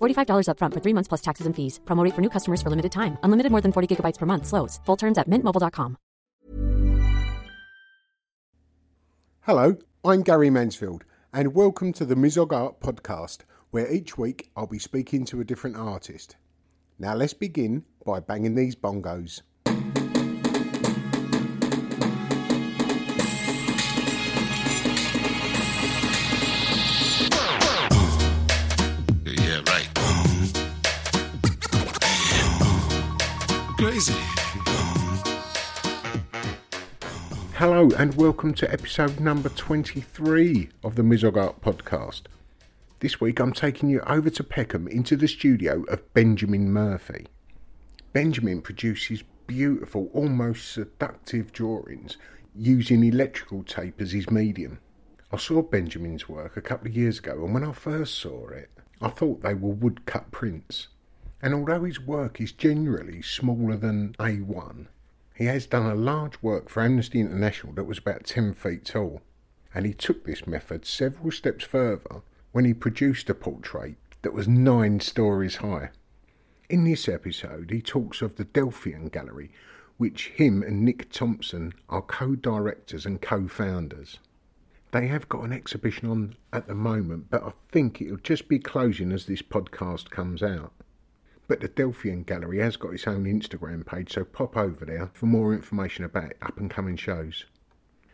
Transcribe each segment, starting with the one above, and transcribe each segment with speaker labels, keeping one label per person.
Speaker 1: $45 upfront for three months plus taxes and fees. Promo rate for new customers for limited time. Unlimited more than 40 gigabytes per month. Slows. Full terms at mintmobile.com.
Speaker 2: Hello, I'm Gary Mansfield, and welcome to the Mizog Art Podcast, where each week I'll be speaking to a different artist. Now let's begin by banging these bongos.
Speaker 3: Crazy.
Speaker 2: Hello, and welcome to episode number 23 of the Mizog Art Podcast. This week I'm taking you over to Peckham into the studio of Benjamin Murphy. Benjamin produces beautiful, almost seductive drawings using electrical tape as his medium. I saw Benjamin's work a couple of years ago, and when I first saw it, I thought they were woodcut prints. And although his work is generally smaller than A1, he has done a large work for Amnesty International that was about 10 feet tall. And he took this method several steps further when he produced a portrait that was nine stories high. In this episode, he talks of the Delphian Gallery, which him and Nick Thompson are co directors and co founders. They have got an exhibition on at the moment, but I think it'll just be closing as this podcast comes out. But the Delphian Gallery has got its own Instagram page, so pop over there for more information about up and coming shows.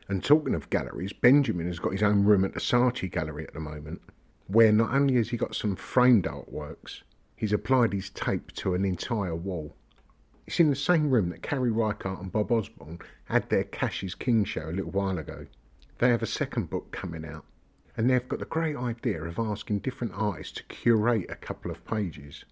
Speaker 2: And talking of galleries, Benjamin has got his own room at the Saatchi Gallery at the moment, where not only has he got some framed artworks, he's applied his tape to an entire wall. It's in the same room that Carrie Reichardt and Bob Osborne had their Cash is King show a little while ago. They have a second book coming out, and they've got the great idea of asking different artists to curate a couple of pages.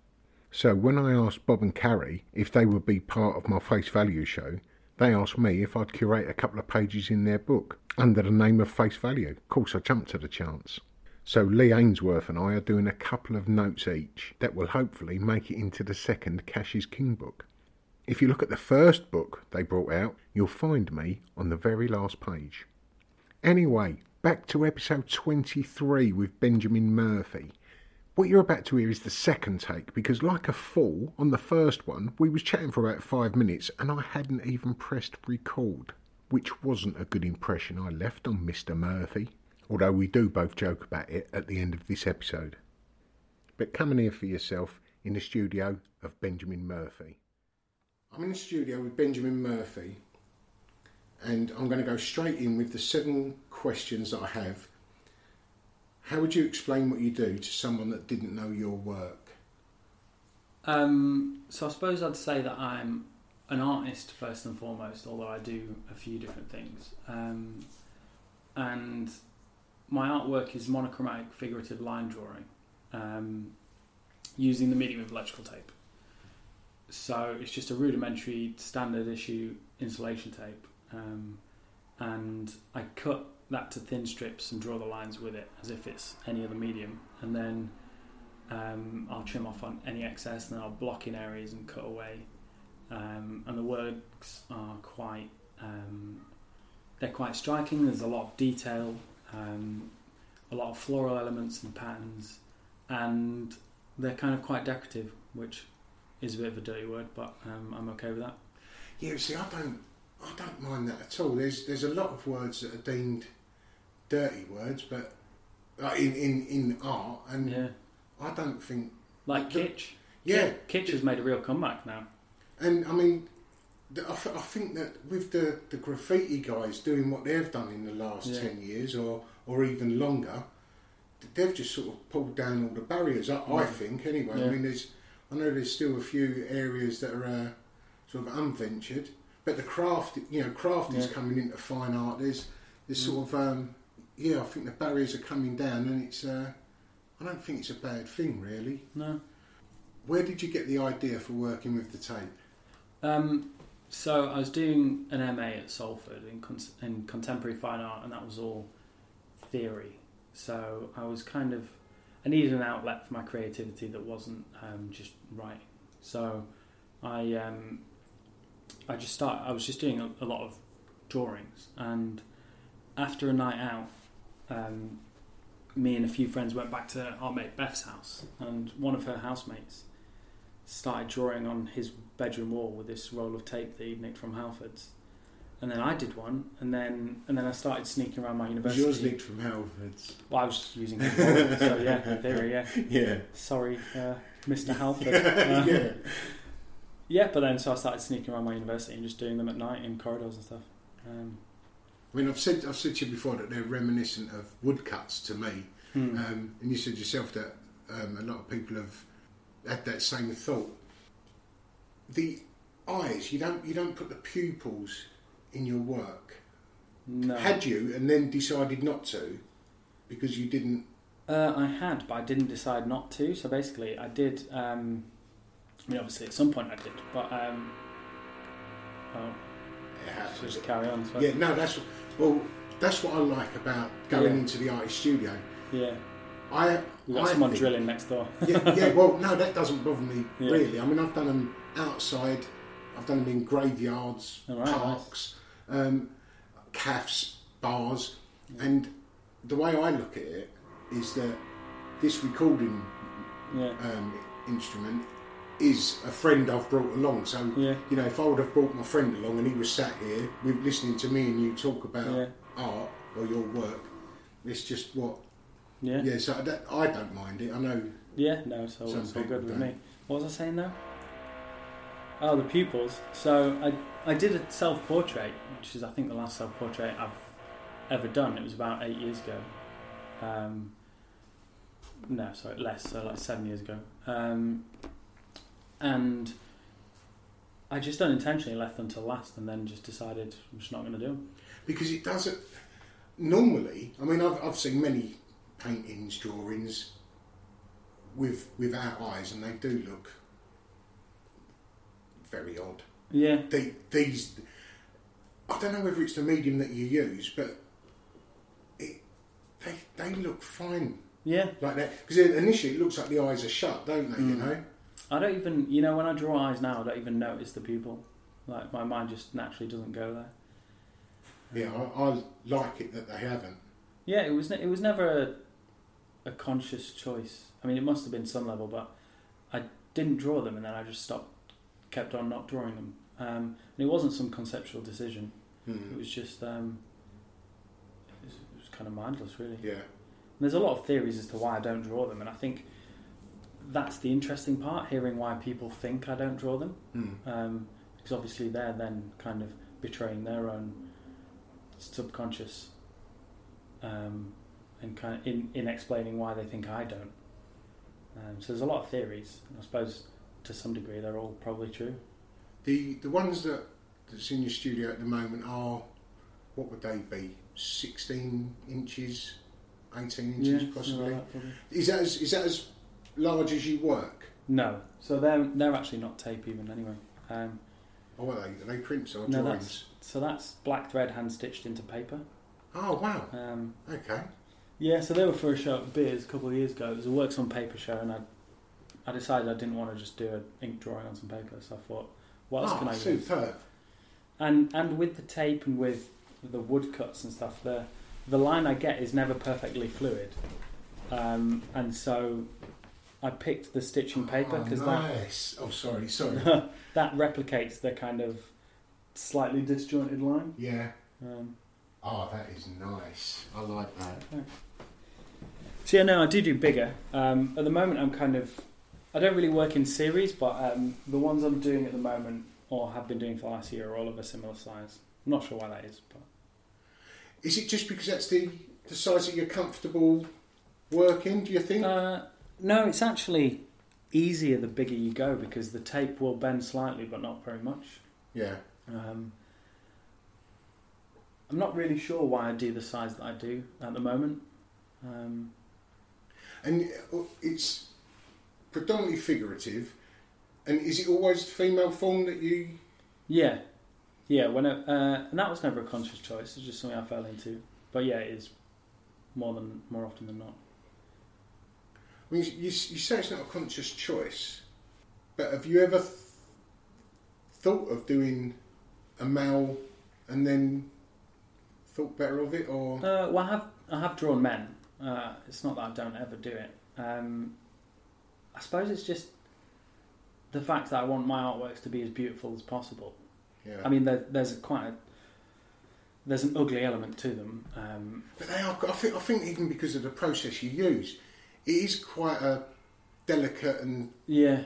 Speaker 2: So when I asked Bob and Carrie if they would be part of my face value show, they asked me if I'd curate a couple of pages in their book under the name of face value. Of course, I jumped at the chance. So Lee Ainsworth and I are doing a couple of notes each that will hopefully make it into the second Cash is King book. If you look at the first book they brought out, you'll find me on the very last page. Anyway, back to episode 23 with Benjamin Murphy. What you're about to hear is the second take because, like a fool, on the first one, we was chatting for about five minutes and I hadn't even pressed record, which wasn't a good impression I left on Mr. Murphy, although we do both joke about it at the end of this episode. But come and hear for yourself in the studio of Benjamin Murphy. I'm in the studio with Benjamin Murphy and I'm going to go straight in with the seven questions that I have how would you explain what you do to someone that didn't know your work?
Speaker 4: Um, so I suppose I'd say that I'm an artist first and foremost, although I do a few different things. Um, and my artwork is monochromatic figurative line drawing um, using the medium of electrical tape. So it's just a rudimentary standard issue insulation tape. Um, and I cut that to thin strips and draw the lines with it as if it's any other medium. And then um, I'll trim off on any excess and then I'll block in areas and cut away. Um, and the works are quite Um, they're quite striking. There's a lot of detail, um, a lot of floral elements and patterns, and they're kind of quite decorative, which is a bit of a dirty word, but um, I'm okay with that.
Speaker 2: Yeah, see, I don't, I don't mind that at all. There's there's a lot of words that are deemed dirty words, but uh, in, in in art, and
Speaker 4: Yeah,
Speaker 2: I don't think.
Speaker 4: like
Speaker 2: The-
Speaker 4: kitsch.
Speaker 2: Yeah,
Speaker 4: Kitsch has made a real comeback now.
Speaker 2: and I mean, I, th- I think that with the the graffiti guys doing what they've done in the last
Speaker 4: Yeah.
Speaker 2: ten years, or or even longer, they've just sort of pulled down all the barriers. I, I think anyway. I mean, there's I know there's still a few areas that are uh, sort of unventured, but the craft, you know, craft is coming into fine art. There's there's
Speaker 4: Mm.
Speaker 2: sort of um, yeah, I think the barriers are coming down, and it's uh, I don't think it's a bad thing really.
Speaker 4: No.
Speaker 2: Where did you get the idea for working with the tape?
Speaker 4: Um, so I was doing an MA at Salford in, con- in contemporary fine art, and that was all theory. So I was kind of I needed an outlet for my creativity that wasn't um, just writing. So I um, I just start. I was just doing a, a lot of drawings, and after a night out, um, me and a few friends went back to our mate Beth's house, and one of her housemates started drawing on his bedroom wall with this roll of tape that he'd nicked from Halfords. And then I did one, and then and then I started sneaking around my university.
Speaker 2: yours nicked from Halfords?
Speaker 4: Well, I was just using roll, so yeah, in theory, yeah.
Speaker 2: Yeah.
Speaker 4: Sorry, uh, Mr. Halford. Uh,
Speaker 2: yeah.
Speaker 4: yeah, but then so I started sneaking around my university and just doing them at night in corridors and stuff. Um,
Speaker 2: I mean, I've said I've said to you before that they're reminiscent of woodcuts to me,
Speaker 4: hmm.
Speaker 2: um, and you said yourself that um, a lot of people have had that same thought. The eyes, you don't you don't put the pupils in your work.
Speaker 4: no,
Speaker 2: Had you, and then decided not to, because you didn't.
Speaker 4: Uh, I had, but I didn't decide not to. So basically, I did. Um, I mean, obviously, at some point I did, but um, oh, so just carry on. So
Speaker 2: Yeah, no, that's well, that's what I like about going
Speaker 4: Yeah.
Speaker 2: into the artist studio.
Speaker 4: yeah.
Speaker 2: I
Speaker 4: We got
Speaker 2: I
Speaker 4: someone
Speaker 2: think-
Speaker 4: drilling next door.
Speaker 2: yeah, yeah, well, no, that doesn't bother me
Speaker 4: Yeah.
Speaker 2: really. I mean, I've done them outside. I've done them in graveyards,
Speaker 4: right,
Speaker 2: parks, um, cafes, bars, and the way I look at it is that this recording
Speaker 4: Yeah,
Speaker 2: um, instrument is a friend I've brought along. So
Speaker 4: Yeah.
Speaker 2: you know, if I would have brought my friend along and he was sat here with listening to me and you talk about
Speaker 4: Yeah.
Speaker 2: art or your work, it's just what.
Speaker 4: yeah,
Speaker 2: Yeah, so that, I don't mind it. I know.
Speaker 4: Yeah, no, so
Speaker 2: Some
Speaker 4: it's all good with
Speaker 2: don't.
Speaker 4: me. What was I saying now? Oh, the pupils. So I I did a self portrait, which is I think the last self portrait I've ever done. It was about eight years ago. Um, no, sorry, less. So like seven years ago. Um, and I just unintentionally left them till last, and then just decided I'm just not going to do them.
Speaker 2: because it doesn't normally i mean i've, I've seen many paintings drawings with without eyes and they do look very odd
Speaker 4: Yeah,
Speaker 2: they, these i don't know whether it's the medium that you use but it, they, they look fine
Speaker 4: yeah.
Speaker 2: like that because initially it looks like the eyes are shut don't they you
Speaker 4: Mm.
Speaker 2: know
Speaker 4: I don't even, you know, when I draw eyes now, I don't even notice the pupil. Like my mind just naturally doesn't go there.
Speaker 2: yeah I, I like it that they haven't
Speaker 4: Yeah, it was. Ne- it was never a, a conscious choice. I mean, it must have been some level, but I didn't draw them, and then I just stopped, kept on not drawing them. Um, and it wasn't some conceptual decision. It
Speaker 2: Hmm.
Speaker 4: was just, um, it was, it was kind of mindless, really.
Speaker 2: yeah
Speaker 4: And there's a lot of theories as to why I don't draw them, and I think that's the interesting part, hearing why people think I don't draw them.
Speaker 2: Hmm.
Speaker 4: um, because obviously they're then kind of betraying their own subconscious um, and kind of in, in explaining why they think I don't. Um, so there's a lot of theories. I suppose to some degree they're all probably true.
Speaker 2: The the ones that that's in your studio at the moment are what would they be? Sixteen inches, eighteen inches,
Speaker 4: something
Speaker 2: possibly.
Speaker 4: like that.
Speaker 2: Is that as, is that as large as you work?
Speaker 4: No, so they're they're actually not tape even anyway. Um,
Speaker 2: Or are they? Are they prints or
Speaker 4: no,
Speaker 2: drawings?
Speaker 4: that's so that's black thread hand stitched into paper.
Speaker 2: Oh wow.
Speaker 4: Um,
Speaker 2: Okay.
Speaker 4: Yeah, so they were for a show at Beers a couple of years ago. It was a works on paper show, and I, I decided I didn't want to just do an ink drawing on some paper. So I thought, what else
Speaker 2: oh,
Speaker 4: can I use?
Speaker 2: superb.
Speaker 4: and and with the tape and with the woodcuts and stuff, the the line I get is never perfectly fluid, um, and so I picked the stitching paper
Speaker 2: Oh,
Speaker 4: because
Speaker 2: nice. Oh, sorry, sorry.
Speaker 4: that that replicates the kind of slightly disjointed line.
Speaker 2: yeah.
Speaker 4: Um,
Speaker 2: Oh, that is nice. I like that.
Speaker 4: so yeah, no, I do do bigger. Um, at the moment, I'm kind of I don't really work in series, but um, the ones I'm doing at the moment or have been doing for last year are all of a similar size. I'm not sure why that is, but.
Speaker 2: Is it just because that's the, the size that you're comfortable working, do you think?
Speaker 4: Uh, no, it's actually easier the bigger you go because the tape will bend slightly, but not very much.
Speaker 2: yeah.
Speaker 4: Um, I'm not really sure why I do the size that I do at the moment. Um,
Speaker 2: And uh, it's predominantly figurative. And is it always the female form that you.
Speaker 4: yeah, yeah. When it, uh, and that was never a conscious choice. It's just something I fell into. But yeah, it is more than more often than not.
Speaker 2: I mean, you, you say it's not a conscious choice, but have you ever th- thought of doing a male and then thought better of it? Or.
Speaker 4: Uh, well, I have I have drawn men. Uh, it's not that I don't ever do it. Um, I suppose it's just the fact that I want my artworks to be as beautiful as possible.
Speaker 2: yeah.
Speaker 4: I mean, there, there's a quite a, there's an ugly element to them. Um,
Speaker 2: But they are. I think. I think even because of the process you use, it is quite a delicate and
Speaker 4: yeah,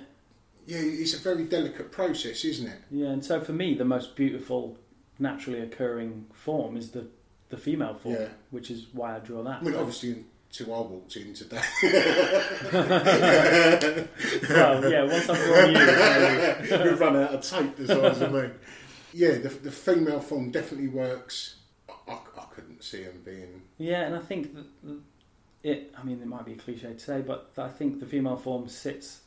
Speaker 2: yeah, it's a very delicate process, isn't it?
Speaker 4: yeah. And so for me, the most beautiful, naturally occurring form is the the female form,
Speaker 2: Yeah.
Speaker 4: which is why I draw that.
Speaker 2: I mean, obviously, until I walked in today.
Speaker 4: well, yeah. Once I've drawn you,
Speaker 2: We've run out of tape as far as I mean. Yeah, the, the female form definitely works. I, I, I couldn't see them being.
Speaker 4: Yeah, and I think that it. I mean, it might be a cliche to say, but I think the female form sits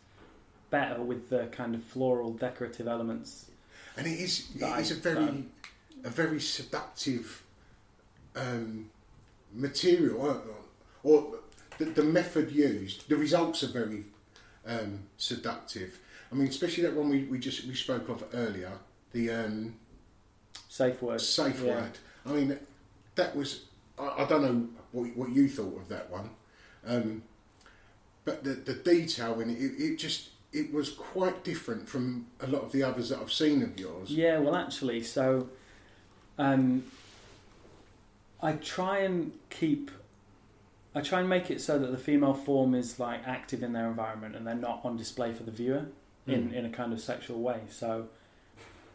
Speaker 4: better with the kind of floral decorative elements.
Speaker 2: And it is. It
Speaker 4: That
Speaker 2: is
Speaker 4: I-
Speaker 2: a very,
Speaker 4: that-
Speaker 2: a very seductive um, material, or, or the, the method used. The results are very um, seductive. I mean, especially that one we, we just we spoke of earlier, the um,
Speaker 4: Safe word.
Speaker 2: safe
Speaker 4: yeah.
Speaker 2: word. I mean, that was. I, I don't know what, what you thought of that one, um, but the the detail in it, it, it just it was quite different from a lot of the others that I've seen of yours.
Speaker 4: Yeah, well, actually, so um, I try and keep. I try and make it so that the female form is like active in their environment and they're not on display for the viewer in,
Speaker 2: Mm.
Speaker 4: in a kind of sexual way. So,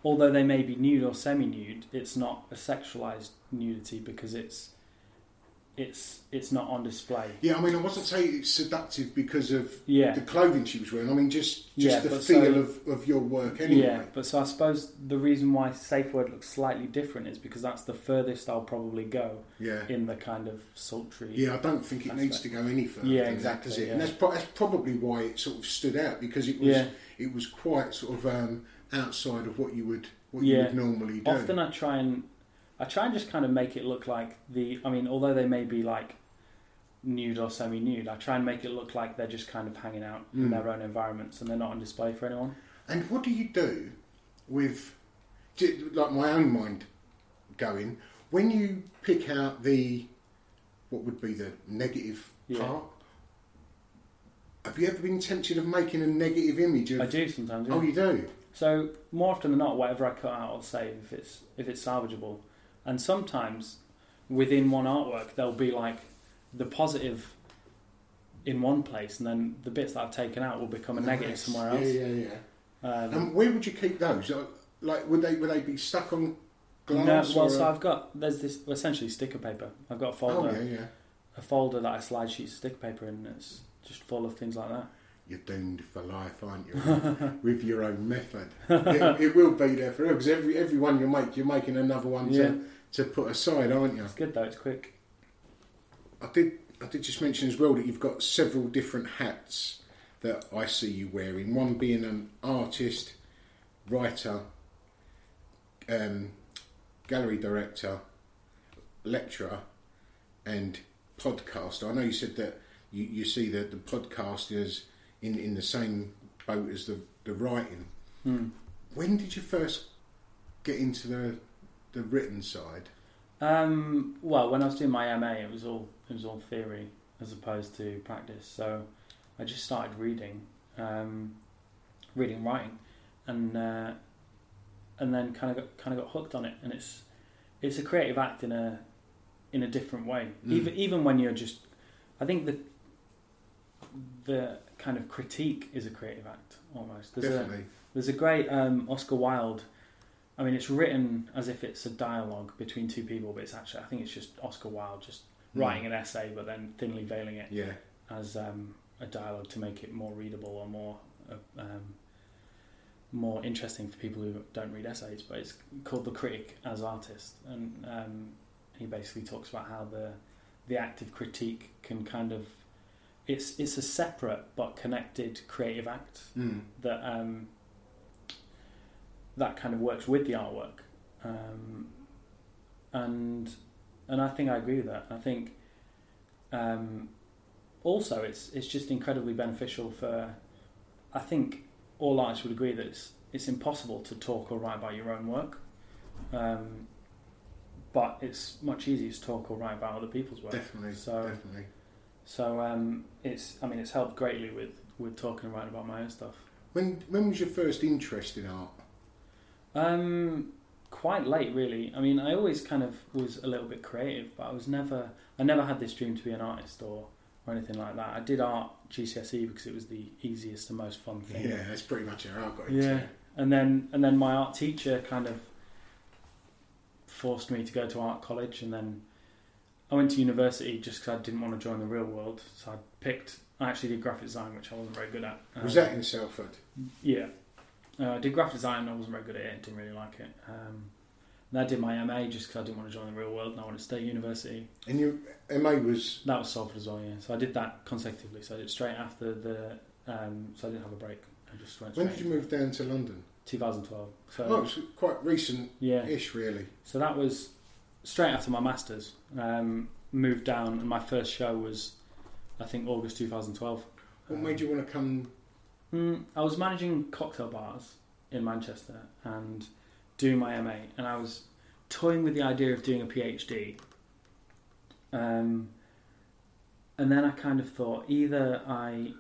Speaker 4: although they may be nude or semi-nude, it's not a sexualized nudity because it's it's it's not on display.
Speaker 2: Yeah, I mean, I wasn't saying it's seductive because of
Speaker 4: Yeah.
Speaker 2: the clothing she was wearing. I mean, just just
Speaker 4: Yeah,
Speaker 2: the feel
Speaker 4: so-
Speaker 2: of, of your work anyway.
Speaker 4: Yeah, but so I suppose the reason why safe word looks slightly different is because that's the furthest I'll probably go
Speaker 2: Yeah.
Speaker 4: in the kind of sultry.
Speaker 2: Yeah, I don't think it
Speaker 4: That's
Speaker 2: needs to go any further.
Speaker 4: Yeah, exactly,
Speaker 2: That, does it?
Speaker 4: yeah.
Speaker 2: And that's, pro- that's probably why it sort of stood out because it was
Speaker 4: Yeah.
Speaker 2: it was quite sort of um, outside of what you would what you would normally do.
Speaker 4: Often I try and I try and just kind of make it look like the. I mean, although they may be like nude or semi-nude, I try and make it look like they're just kind of hanging out in
Speaker 2: Mm.
Speaker 4: their own environments and they're not on display for anyone.
Speaker 2: And what do you do with, j- like my own mind going, when you pick out the, what would be the negative
Speaker 4: Yeah.
Speaker 2: part? Have you ever been tempted of making a negative image of?
Speaker 4: I do sometimes. yeah.
Speaker 2: Oh, you do.
Speaker 4: So more often than not, whatever I cut out, I'll save if it's if it's salvageable. And sometimes within one artwork, there'll be like the positive in one place, and then the bits that I've taken out will become a negative
Speaker 2: Nice.
Speaker 4: somewhere else.
Speaker 2: Yeah, yeah, yeah.
Speaker 4: Um,
Speaker 2: And where would you keep those? Like, would they would they be stuck on
Speaker 4: no,
Speaker 2: glass?
Speaker 4: well,
Speaker 2: or
Speaker 4: so I've got there's this essentially sticker paper. I've got a
Speaker 2: Oh
Speaker 4: folder,
Speaker 2: yeah, yeah.
Speaker 4: a folder that I slide sheets of sticker paper in. And it's just full of things like that.
Speaker 2: You're doomed for life, aren't you? With your own method, it, it will be there forever. Because every every one you make, you're making another one
Speaker 4: Yeah.
Speaker 2: to, to put aside, aren't you?
Speaker 4: It's good though. It's quick.
Speaker 2: I did I did just mention as well that you've got several different hats that I see you wearing. One being an artist, writer, um, gallery director, lecturer, and podcaster. I know you said that you, you see that the podcast as in, in the same boat as the, the writing.
Speaker 4: Hmm.
Speaker 2: When did you first get into the the written side?
Speaker 4: Um, well, when I was doing my MA, it was all it was all theory as opposed to practice. So I just started reading, um, reading, writing, and uh, and then kind of got, kind of got hooked on it. And it's it's a creative act in a in a different way.
Speaker 2: Mm.
Speaker 4: Even even when you're just, I think the the kind of critique is a creative act almost. There's a,
Speaker 2: Definitely.
Speaker 4: there's a great um, Oscar Wilde. I mean, it's written as if it's a dialogue between two people, but it's actually I think it's just Oscar Wilde just
Speaker 2: Mm.
Speaker 4: writing an essay, but then thinly veiling it
Speaker 2: Yeah.
Speaker 4: as um, a dialogue to make it more readable or more uh, um, more interesting for people who don't read essays. But it's called The Critic as Artist, and um, he basically talks about how the the active critique can kind of it's it's a separate but connected creative act
Speaker 2: Mm.
Speaker 4: that um, that kind of works with the artwork, um, and and I think I agree with that. I think um, also it's it's just incredibly beneficial for. I think all artists would agree that it's it's impossible to talk or write about your own work, um, but it's much easier to talk or write about other people's work.
Speaker 2: Definitely.
Speaker 4: So
Speaker 2: Definitely.
Speaker 4: So um, it's I mean it's helped greatly with with talking and writing about my own stuff.
Speaker 2: When when was your first interest in art?
Speaker 4: Um, quite late, really. I mean, I always kind of was a little bit creative, but I was never. I never had this dream to be an artist or or anything like that. I did art GCSE because it was the easiest and most fun thing.
Speaker 2: Yeah, that's pretty much how I got into
Speaker 4: Yeah,
Speaker 2: it.
Speaker 4: and then and then my art teacher kind of forced me to go to art college, and then I went to university just because I didn't want to join the real world. So I picked. I actually did graphic design, which I wasn't very good at.
Speaker 2: Was
Speaker 4: Um,
Speaker 2: that in Salford?
Speaker 4: yeah. Uh, I did graphic design. I wasn't very good at it. Didn't really like it. Um, and I did my MA just because I didn't want to join the real world and I wanted to stay at university.
Speaker 2: And your MA was
Speaker 4: That was Salford as well, yeah. So I did that consecutively. So I did straight after the. Um, so I didn't have a break. I just went.
Speaker 2: when did you move down to London?
Speaker 4: 2012. So
Speaker 2: oh, it's quite recent-ish,
Speaker 4: yeah.
Speaker 2: really.
Speaker 4: So that was straight after my masters. Um, moved down and my first show was, I think August 2012.
Speaker 2: What
Speaker 4: Um,
Speaker 2: made you want to come?
Speaker 4: Mm, I was managing cocktail bars in Manchester and doing my MA, and I was toying with the idea of doing a PhD. Um, and then I kind of thought either I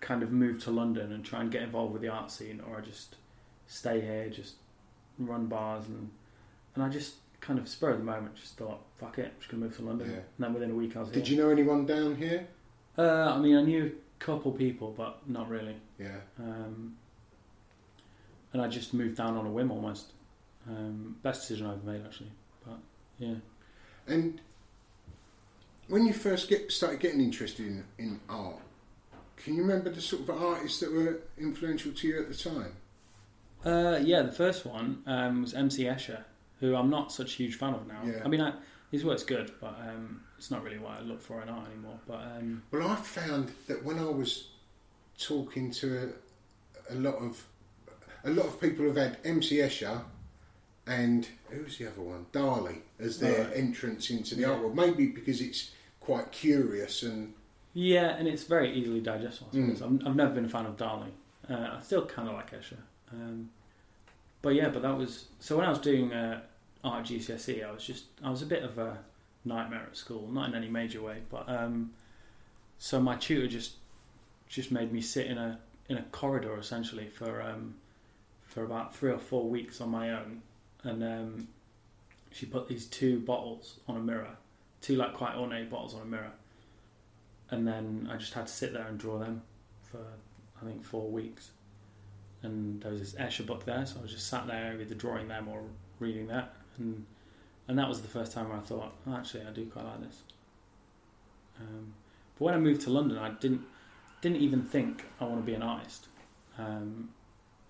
Speaker 4: kind of move to London and try and get involved with the art scene, or I just stay here, just run bars, and and I just kind of spur of the moment just thought, fuck it, I'm just gonna move to London.
Speaker 2: Yeah.
Speaker 4: And then within a week I was here.
Speaker 2: Did
Speaker 4: here.
Speaker 2: you know anyone down here?
Speaker 4: Uh, I mean, I knew a couple people, but not really.
Speaker 2: Yeah.
Speaker 4: Um, and I just moved down on a whim almost. Um, best decision I ever made, actually. But yeah,
Speaker 2: And when you first get started getting interested in, in art, can you remember the sort of artists that were influential to you at the time?
Speaker 4: uh, yeah. The first one um, was MC Escher, who I'm not such a huge fan of now.
Speaker 2: Yeah.
Speaker 4: I mean, I, his work's good, but um, it's not really what I look for in art anymore. But um,
Speaker 2: Well, I found that when I was talking to a, a lot of a lot of people have had MC Escher and who's the other one, Dali, as their
Speaker 4: Right.
Speaker 2: entrance into the
Speaker 4: Yeah.
Speaker 2: art world. Maybe because it's quite curious and
Speaker 4: yeah, and it's very easily digestible. I
Speaker 2: Mm.
Speaker 4: suppose. I've, I've never been a fan of Dali. Uh, I still kind of like Escher. Um, but yeah, but that was so when I was doing uh, art at GCSE, I was just I was a bit of a nightmare at school, not in any major way, but um, so my tutor just just made me sit in a in a corridor essentially for um, for about three or four weeks on my own, and um, she put these two bottles on a mirror, two like quite ornate bottles on a mirror, and then I just had to sit there and draw them for I think four weeks. And there was this Escher book there, so I was just sat there either drawing them or reading that, and and that was the first time where I thought, oh, actually, I do quite like this. Um, but when I moved to London, I didn't didn't even think I want to be an artist. Um,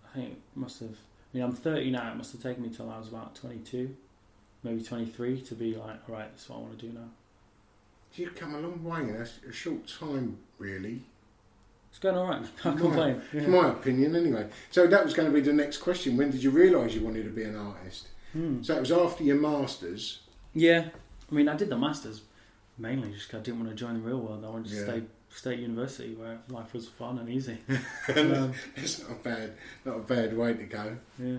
Speaker 4: I think it must have. I mean, I'm 30 now. It must have taken me till I was about 22, maybe 23, to be like, all right, this is what I want to do now.
Speaker 2: you've come a long way in a, short time, really.
Speaker 4: It's going all right. I complain.
Speaker 2: It's my opinion, anyway. So that was going to be the next question. When did you realise you wanted to be an artist?
Speaker 4: Hmm.
Speaker 2: So it was after your masters.
Speaker 4: Yeah, I mean, I did the masters mainly just because I didn't want to join the real world. I wanted to
Speaker 2: Yeah.
Speaker 4: stay State University where life was fun and easy.
Speaker 2: Um, it's not a bad, not a bad way to go.
Speaker 4: yeah.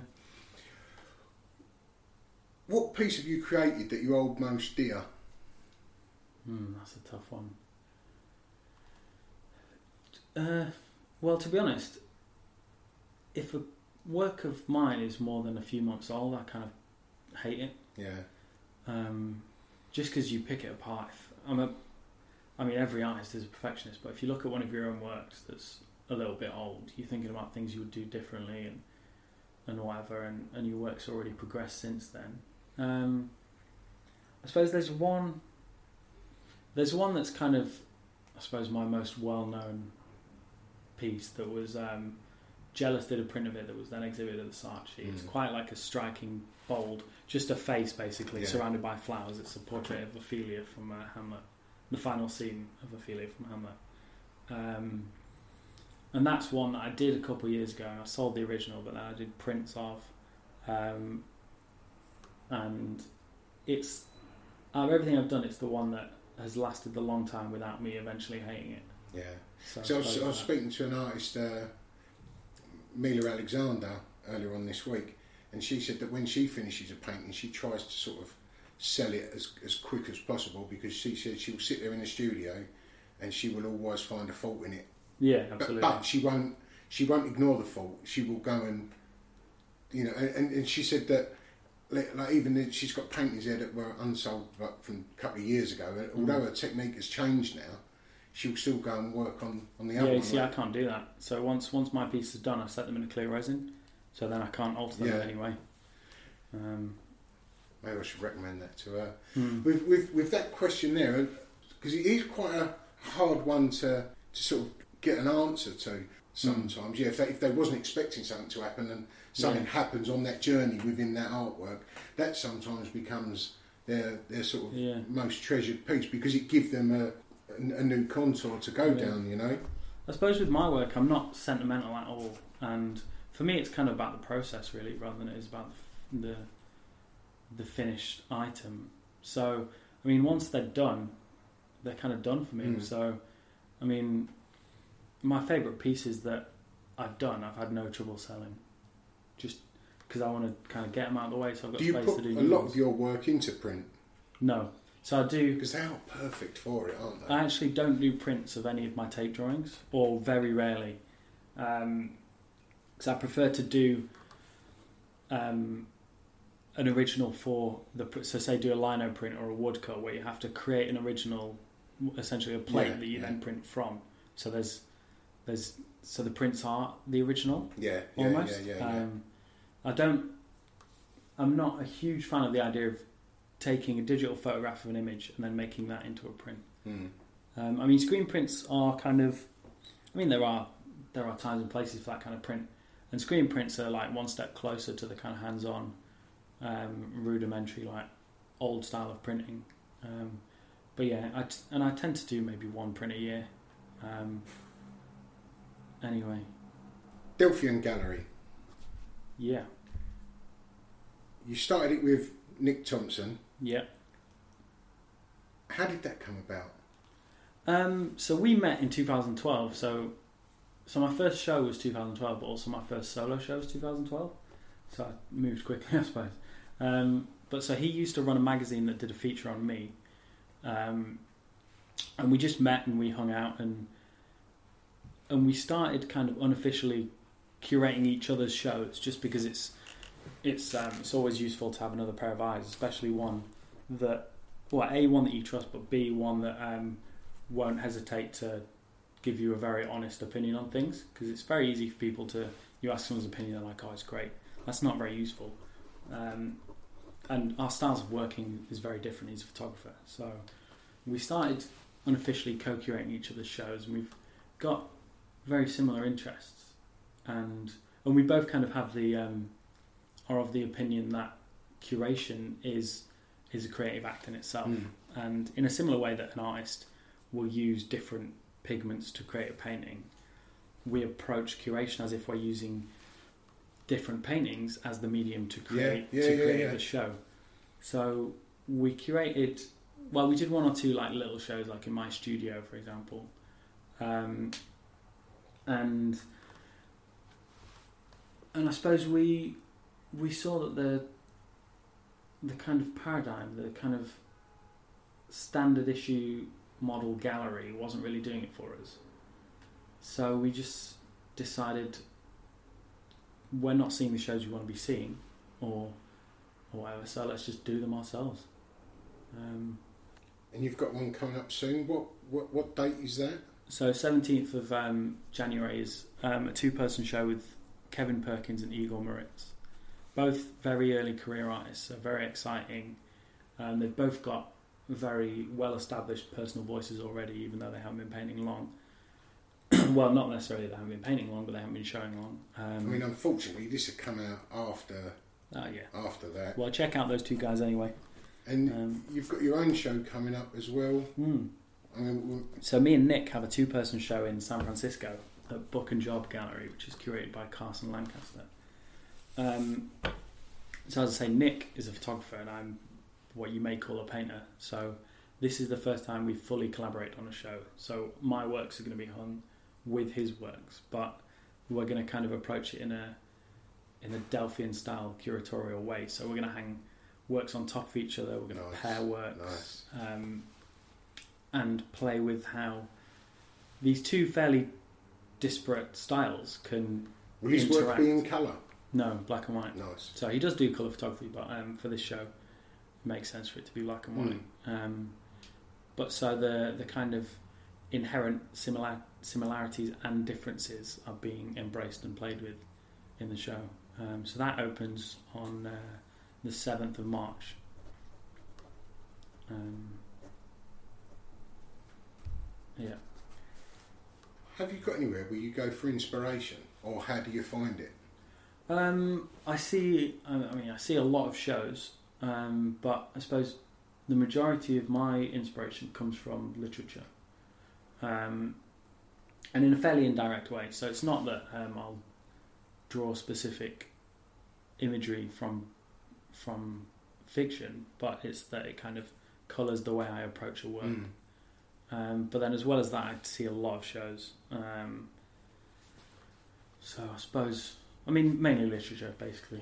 Speaker 2: What piece have you created that you hold most dear?
Speaker 4: Hmm, that's a tough one. Uh, well, to be honest, if a work of mine is more than a few months old, I kind of hate it.
Speaker 2: Yeah,
Speaker 4: Um, just because you pick it apart. If I'm a, I mean, every artist is a perfectionist, but if you look at one of your own works that's a little bit old, you're thinking about things you would do differently and and whatever, and, and your work's already progressed since then. Um, I suppose there's one. There's one that's kind of, I suppose, my most well-known piece that was um, Jealous did a print of it that was then exhibited at the Saatchi. It's
Speaker 2: Mm.
Speaker 4: quite like a striking, bold, just a face basically
Speaker 2: Yeah.
Speaker 4: surrounded by flowers. It's a portrait of Ophelia from uh, Hamlet, the final scene of Ophelia from Hamlet. Um, and that's one that I did a couple of years ago, and I sold the original, but then I did prints of. Um, and it's out of everything I've done, it's the one that has lasted the long time without me eventually hating it.
Speaker 2: yeah.
Speaker 4: So,
Speaker 2: So I was, I was speaking to an artist, uh, Mila Alexander, earlier on this week, and she said that when she finishes a painting, she tries to sort of sell it as, as quick as possible because she said she'll sit there in the studio and she will always find a fault in it.
Speaker 4: Yeah, absolutely.
Speaker 2: but she won't she won't ignore the fault. She will go and you know, and, and she said that like, even if she's got paintings there that were unsold from a couple of years ago. and
Speaker 4: Mm.
Speaker 2: Although her technique has changed now, she'll still go and work on, on the
Speaker 4: Yeah,
Speaker 2: other one.
Speaker 4: see, I can't do that. So once once my piece is done, I set them in a clear resin, so then I can't alter them
Speaker 2: Yeah.
Speaker 4: in any way. Um,
Speaker 2: Maybe I should recommend that to her.
Speaker 4: hmm.
Speaker 2: With, with, with that question there, because it is quite a hard one to, to sort of get an answer to sometimes. Yeah, if they, if they wasn't expecting something to happen and something happens on that journey within that artwork, that sometimes becomes their, their sort of
Speaker 4: Yeah.
Speaker 2: most treasured piece because it gives them a, a, a new contour to go
Speaker 4: Yeah.
Speaker 2: down, you know?
Speaker 4: I suppose with my work, I'm not sentimental at all, and for me, it's kind of about the process really, rather than it is about the the finished item. So, I mean, once they're done, they're kind of done for me.
Speaker 2: Mm.
Speaker 4: So, I mean, my favourite pieces that I've done, I've had no trouble selling, just because I want to kind of get them out of the way, so I've got
Speaker 2: Do you
Speaker 4: space
Speaker 2: put
Speaker 4: to do
Speaker 2: a lot
Speaker 4: ones.
Speaker 2: of your work into print?
Speaker 4: No, so I do.
Speaker 2: Because they are perfect for it, aren't they?
Speaker 4: I actually don't do prints of any of my tape drawings, or very rarely, because I prefer to do um, an original for the. So, say, do a lino print or a woodcut where you have to create an original, essentially a plate
Speaker 2: Yeah,
Speaker 4: that you
Speaker 2: yeah.
Speaker 4: then print from. So there's, there's, so the prints are the original
Speaker 2: yeah, yeah,
Speaker 4: almost.
Speaker 2: yeah, yeah, yeah.
Speaker 4: Um, I don't. I'm not a huge fan of the idea of taking a digital photograph of an image and then making that into a print.
Speaker 2: Mm.
Speaker 4: Um, I mean, screen prints are kind of. I mean, there are there are times and places for that kind of print, and screen prints are like one step closer to the kind of hands-on, um, rudimentary, like old style of printing. Um, but yeah, I t- and I tend to do maybe one print a year. Um, anyway,
Speaker 2: Delphian Gallery.
Speaker 4: yeah,
Speaker 2: You started it with Nick Thompson.
Speaker 4: yeah.
Speaker 2: How did that come about?
Speaker 4: Um, so we met in 2012. So, so my first show was 2012, but also my first solo show was 2012. So I moved quickly, I suppose. Um, but so he used to run a magazine that did a feature on me, um, and we just met and we hung out and and we started kind of unofficially curating each other's shows, just because it's it's um, it's always useful to have another pair of eyes, especially one that well, a one that you trust, but b one that um, won't hesitate to give you a very honest opinion on things because it's very easy for people to you ask someone's opinion they're like oh it's great. That's not very useful. Um, and our styles of working is very different he's a photographer. So we started unofficially co-curating each other's shows and we've got very similar interests. And and we both kind of have the um, are of the opinion that curation is is a creative act in itself.
Speaker 2: Mm.
Speaker 4: and in a similar way that an artist will use different pigments to create a painting, we approach curation as if we're using different paintings as the medium to create
Speaker 2: yeah,
Speaker 4: to
Speaker 2: yeah,
Speaker 4: create
Speaker 2: yeah.
Speaker 4: the show. So we curated. Well, we did one or two like little shows, like in my studio, for example. um, and and I suppose we we saw that the the kind of paradigm, the kind of standard issue model gallery wasn't really doing it for us. So we just decided we're not seeing the shows we want to be seeing, or or whatever. So let's just do them ourselves. Um,
Speaker 2: And you've got one coming up soon. What what what date is that?
Speaker 4: so seventeenth of um, January is um, a two-person show with Kevin Perkins and Igor Moritz, both very early career artists, so very exciting. Um, they've both got very well-established personal voices already, even though they haven't been painting long. well, not necessarily they haven't been painting long, but they haven't been showing long. Um,
Speaker 2: I mean, unfortunately, this had come out after
Speaker 4: oh, yeah.
Speaker 2: after that.
Speaker 4: Well, check out those two guys anyway.
Speaker 2: And
Speaker 4: Um,
Speaker 2: you've got your own show coming up as well.
Speaker 4: Hmm.
Speaker 2: I mean,
Speaker 4: So me and Nick have a two-person show in San Francisco at Book and Job Gallery, which is curated by Carson Lancaster. Um, so as I say, Nick is a photographer, and I'm what you may call a painter. So this is the first time we fully collaborate on a show. So my works are going to be hung with his works, but we're going to kind of approach it in a in a Delphian style curatorial way. So we're going to hang works on top of each other. We're going to pair works
Speaker 2: nice.
Speaker 4: um, and play with how these two fairly disparate styles can
Speaker 2: will his work
Speaker 4: interact.
Speaker 2: be in colour?
Speaker 4: no black and white.
Speaker 2: Nice.
Speaker 4: So he does do colour photography, but um, for this show, makes sense for it to be black and white. Um, but so the the kind of inherent similar similarities and differences are being embraced and played with in the show. Um, so that opens on uh, the seventh of March. Um, yeah.
Speaker 2: Have you got anywhere where you go for inspiration, or how do you find it?
Speaker 4: Um, I see. I mean, I see a lot of shows, um, but I suppose the majority of my inspiration comes from literature, um, and in a fairly indirect way. So it's not that um, I'll draw specific imagery from from fiction, but it's that it kind of colours the way I approach a work.
Speaker 2: Mm.
Speaker 4: Um, but then, as well as that, I see a lot of shows. Um, so I suppose, I mean, mainly literature, basically.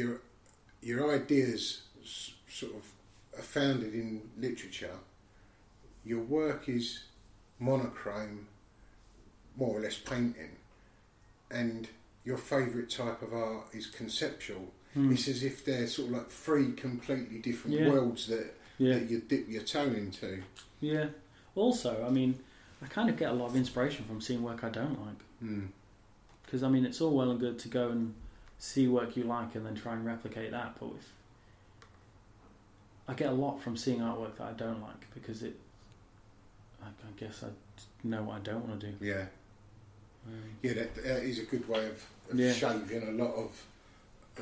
Speaker 2: your your ideas sort of are founded in literature. Your work is monochrome, more or less painting, and your favourite type of art is conceptual. It's as if they're sort of like three completely different
Speaker 4: Yeah.
Speaker 2: worlds that,
Speaker 4: Yeah.
Speaker 2: that you dip your toe into.
Speaker 4: yeah. Also, I mean, I kind of get a lot of inspiration from seeing work I don't like.
Speaker 2: Mm.
Speaker 4: Because, I mean, it's all well and good to go and see work you like and then try and replicate that, but if I get a lot from seeing artwork that I don't like because it, I, I guess I know what I don't want to do.
Speaker 2: Yeah,
Speaker 4: Um,
Speaker 2: yeah, that, that is a good way of, of
Speaker 4: Yeah.
Speaker 2: shaving a lot of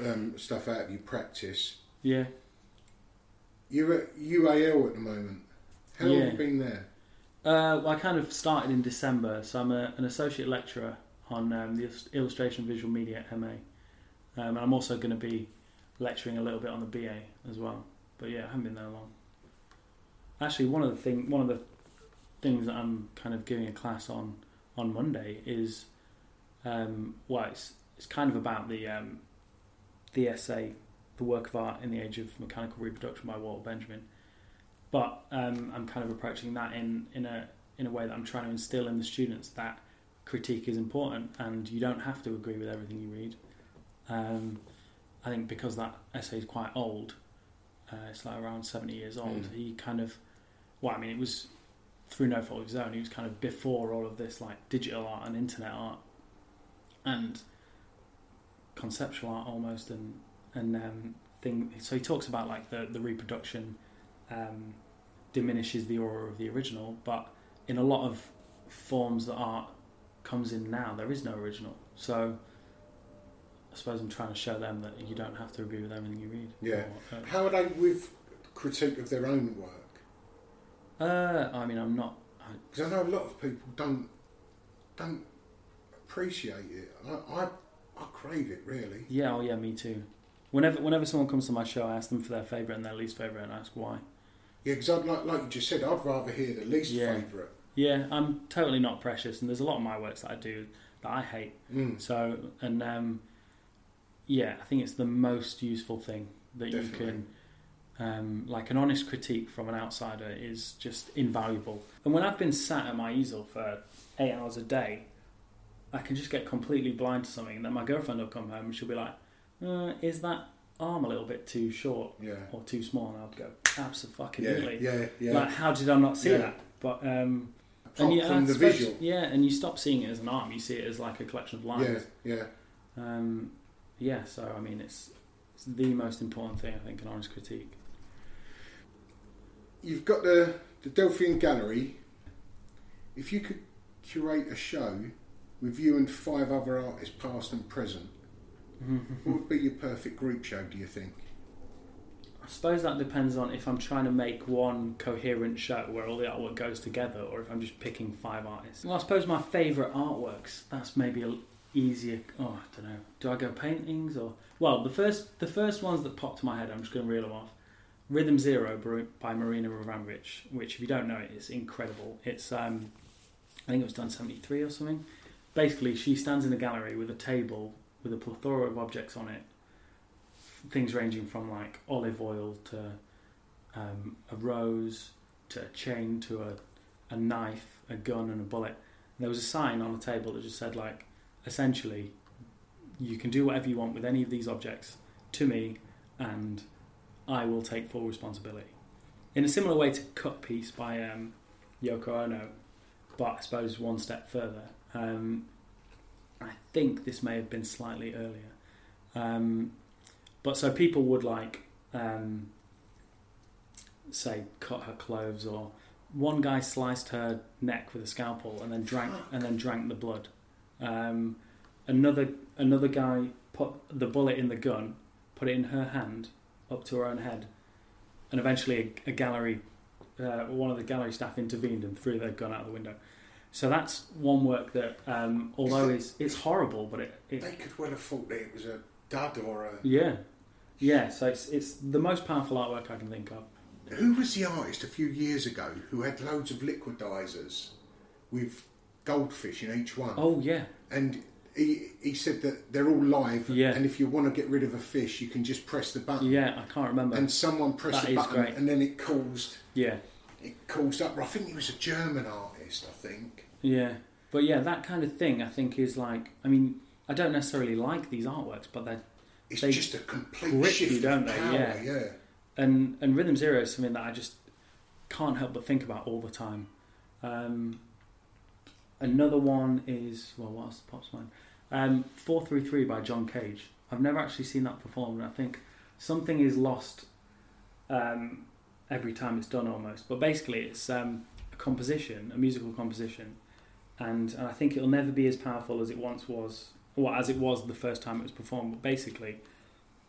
Speaker 2: um, stuff out of your practice.
Speaker 4: yeah.
Speaker 2: You're at UAL at the moment. How long have you been there?
Speaker 4: Uh, well, I kind of started in December, so I'm a, an associate lecturer on um, the illustration visual media MA, um, and I'm also going to be lecturing a little bit on the BA as well. But yeah, I haven't been there long. Actually, one of the thing, one of the things that I'm kind of giving a class on on Monday is, um, well, it's, it's kind of about the um, the essay, the work of art in the age of mechanical reproduction by Walter Benjamin but um, I'm kind of approaching that in, in a in a way that I'm trying to instill in the students that critique is important and you don't have to agree with everything you read. Um, I think because that essay is quite old, uh, it's like around seventy years old.
Speaker 2: Mm.
Speaker 4: He kind of, well, I mean, it was through no fault of his own. He was kind of before all of this like digital art and internet art, and conceptual art almost, and and um, thing. So he talks about like the the reproduction um, diminishes the aura of the original, but in a lot of forms that art comes in now, there is no original. So suppose I'm trying to show them that you don't have to agree with everything you read.
Speaker 2: Yeah.
Speaker 4: Or, uh,
Speaker 2: How are they with critique of their own work?
Speaker 4: Uh, I mean, I'm not.
Speaker 2: Because I know a lot of people don't don't appreciate it. I, I I crave it really.
Speaker 4: yeah, oh yeah, me too. Whenever whenever someone comes to my show, I ask them for their favourite and their least favourite, and I ask why.
Speaker 2: Yeah, because like like you just said, I'd rather hear the least
Speaker 4: Yeah.
Speaker 2: favourite.
Speaker 4: Yeah, I'm totally not precious, and there's a lot of my works that I do that I hate.
Speaker 2: Mm.
Speaker 4: So, and um, yeah, I think it's the most useful thing that
Speaker 2: Definitely.
Speaker 4: you can. Um, like an honest critique from an outsider is just invaluable. And when I've been sat at my easel for eight hours a day, I can just get completely blind to something. And then my girlfriend will come home and she'll be like, uh, "Is that arm a little bit too short
Speaker 2: Yeah.
Speaker 4: or too small?" And I'd go,
Speaker 2: Yeah,
Speaker 4: "Absolutely."
Speaker 2: yeah, yeah.
Speaker 4: Like, how did I not see
Speaker 2: Yeah.
Speaker 4: that? But um,
Speaker 2: Apart
Speaker 4: you-
Speaker 2: from the visual.
Speaker 4: yeah, and you stop seeing it as an arm; you see it as like a collection of
Speaker 2: yeah,
Speaker 4: lines.
Speaker 2: yeah.
Speaker 4: Um, yeah, so I mean, it's, it's the most important thing I think in honest critique.
Speaker 2: You've got the the Delphian Gallery. If you could curate a show with you and five other artists, past and present, what would be your perfect group show? Do you think?
Speaker 4: I suppose that depends on if I'm trying to make one coherent show where all the artwork goes together, or if I'm just picking five artists. Well, I suppose my favourite artworks. That's maybe a easier. Oh, I don't know. Do I go paintings or? Well, the first the first ones that popped to my head. I'm just going to reel them off. Rhythm Zero by Marina Abramović, which if you don't know it, it, is incredible. It's um, I think it was done '73 or something. Basically, she stands in a gallery with a table with a plethora of objects on it, things ranging from like olive oil to um, a rose to a chain to a, a knife, a gun, and a bullet. And there was a sign on the table that just said like, essentially, you can do whatever you want with any of these objects to me, and I will take full responsibility. In a similar way to Cut Piece by um, Yoko Ono, but I suppose one step further. Um, I think this may have been slightly earlier. Um, but so people would like, um, say, cut her clothes, or one guy sliced her neck with a scalpel and then drank and then drank the blood. Um, another another guy put the bullet in the gun, put it in her hand, up to her own head, and eventually a, a gallery, uh, one of the gallery staff intervened and threw their gun out of the window. So that's one work that, um, although it's it's horrible, but it, it
Speaker 2: They could well have thought that it was a dud or a.
Speaker 4: yeah, yeah. So it's it's the most powerful artwork I can think of.
Speaker 2: Who was the artist a few years ago who had loads of liquidizers with goldfish in each one?
Speaker 4: Oh yeah,
Speaker 2: And he, he said that they're all live,
Speaker 4: Yeah.
Speaker 2: and if you want to get rid of a fish, you can just press the button.
Speaker 4: yeah. I can't remember.
Speaker 2: And someone pressed
Speaker 4: That
Speaker 2: the
Speaker 4: is
Speaker 2: button,
Speaker 4: great.
Speaker 2: and then it caused
Speaker 4: yeah,
Speaker 2: it caused up. I think he was a German artist. I think.
Speaker 4: yeah. But yeah, that kind of thing I think is like. I mean, I don't necessarily like these artworks, but they're
Speaker 2: It's
Speaker 4: They
Speaker 2: just a complete
Speaker 4: grip
Speaker 2: shift
Speaker 4: you, don't
Speaker 2: of
Speaker 4: they?
Speaker 2: power.
Speaker 4: Yeah.
Speaker 2: yeah.
Speaker 4: and and Rhythm Zero is something that I just can't help but think about all the time. Um, another one is well, what else pops to mind? Um, Four Three Three by John Cage. I've never actually seen that performed, I think something is lost um, every time it's done almost. But basically, it's um, a composition, a musical composition, and, and I think it'll never be as powerful as it once was, or as it was the first time it was performed. But basically,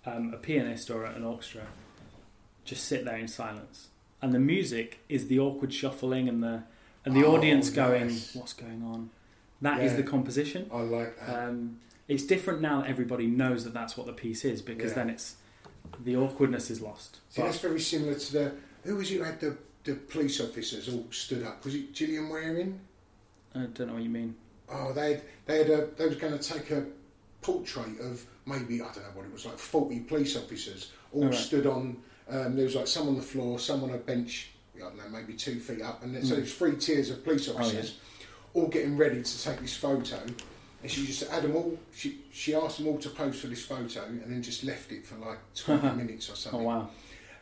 Speaker 4: um, a pianist or an orchestra just sit there in silence, and the music is the awkward shuffling and the and the
Speaker 2: Oh,
Speaker 4: audience going,
Speaker 2: nice.
Speaker 4: "What's going on?" That is
Speaker 2: Yeah.
Speaker 4: the composition.
Speaker 2: I like that.
Speaker 4: Um, it's different now that everybody knows that that's what the piece is because
Speaker 2: Yeah.
Speaker 4: then it's the awkwardness is lost.
Speaker 2: See,
Speaker 4: But-
Speaker 2: that's very similar to the who was it who had the the police officers all stood up? Was it Gillian Wearing?
Speaker 4: I don't know what you mean.
Speaker 2: Oh, they had, they had a they was going to take a portrait of maybe I don't know what it was like forty police officers all
Speaker 4: Alright.
Speaker 2: stood on. Um, there was like some on the floor, some on a bench. I don't know, maybe two feet up, and then, so
Speaker 4: Mm.
Speaker 2: there's three tiers of police
Speaker 4: Oh,
Speaker 2: officers, all getting ready to take this photo. And she just had them all. She she asked them all to pose for this photo, and then just left it for like twenty minutes or something.
Speaker 4: Oh wow.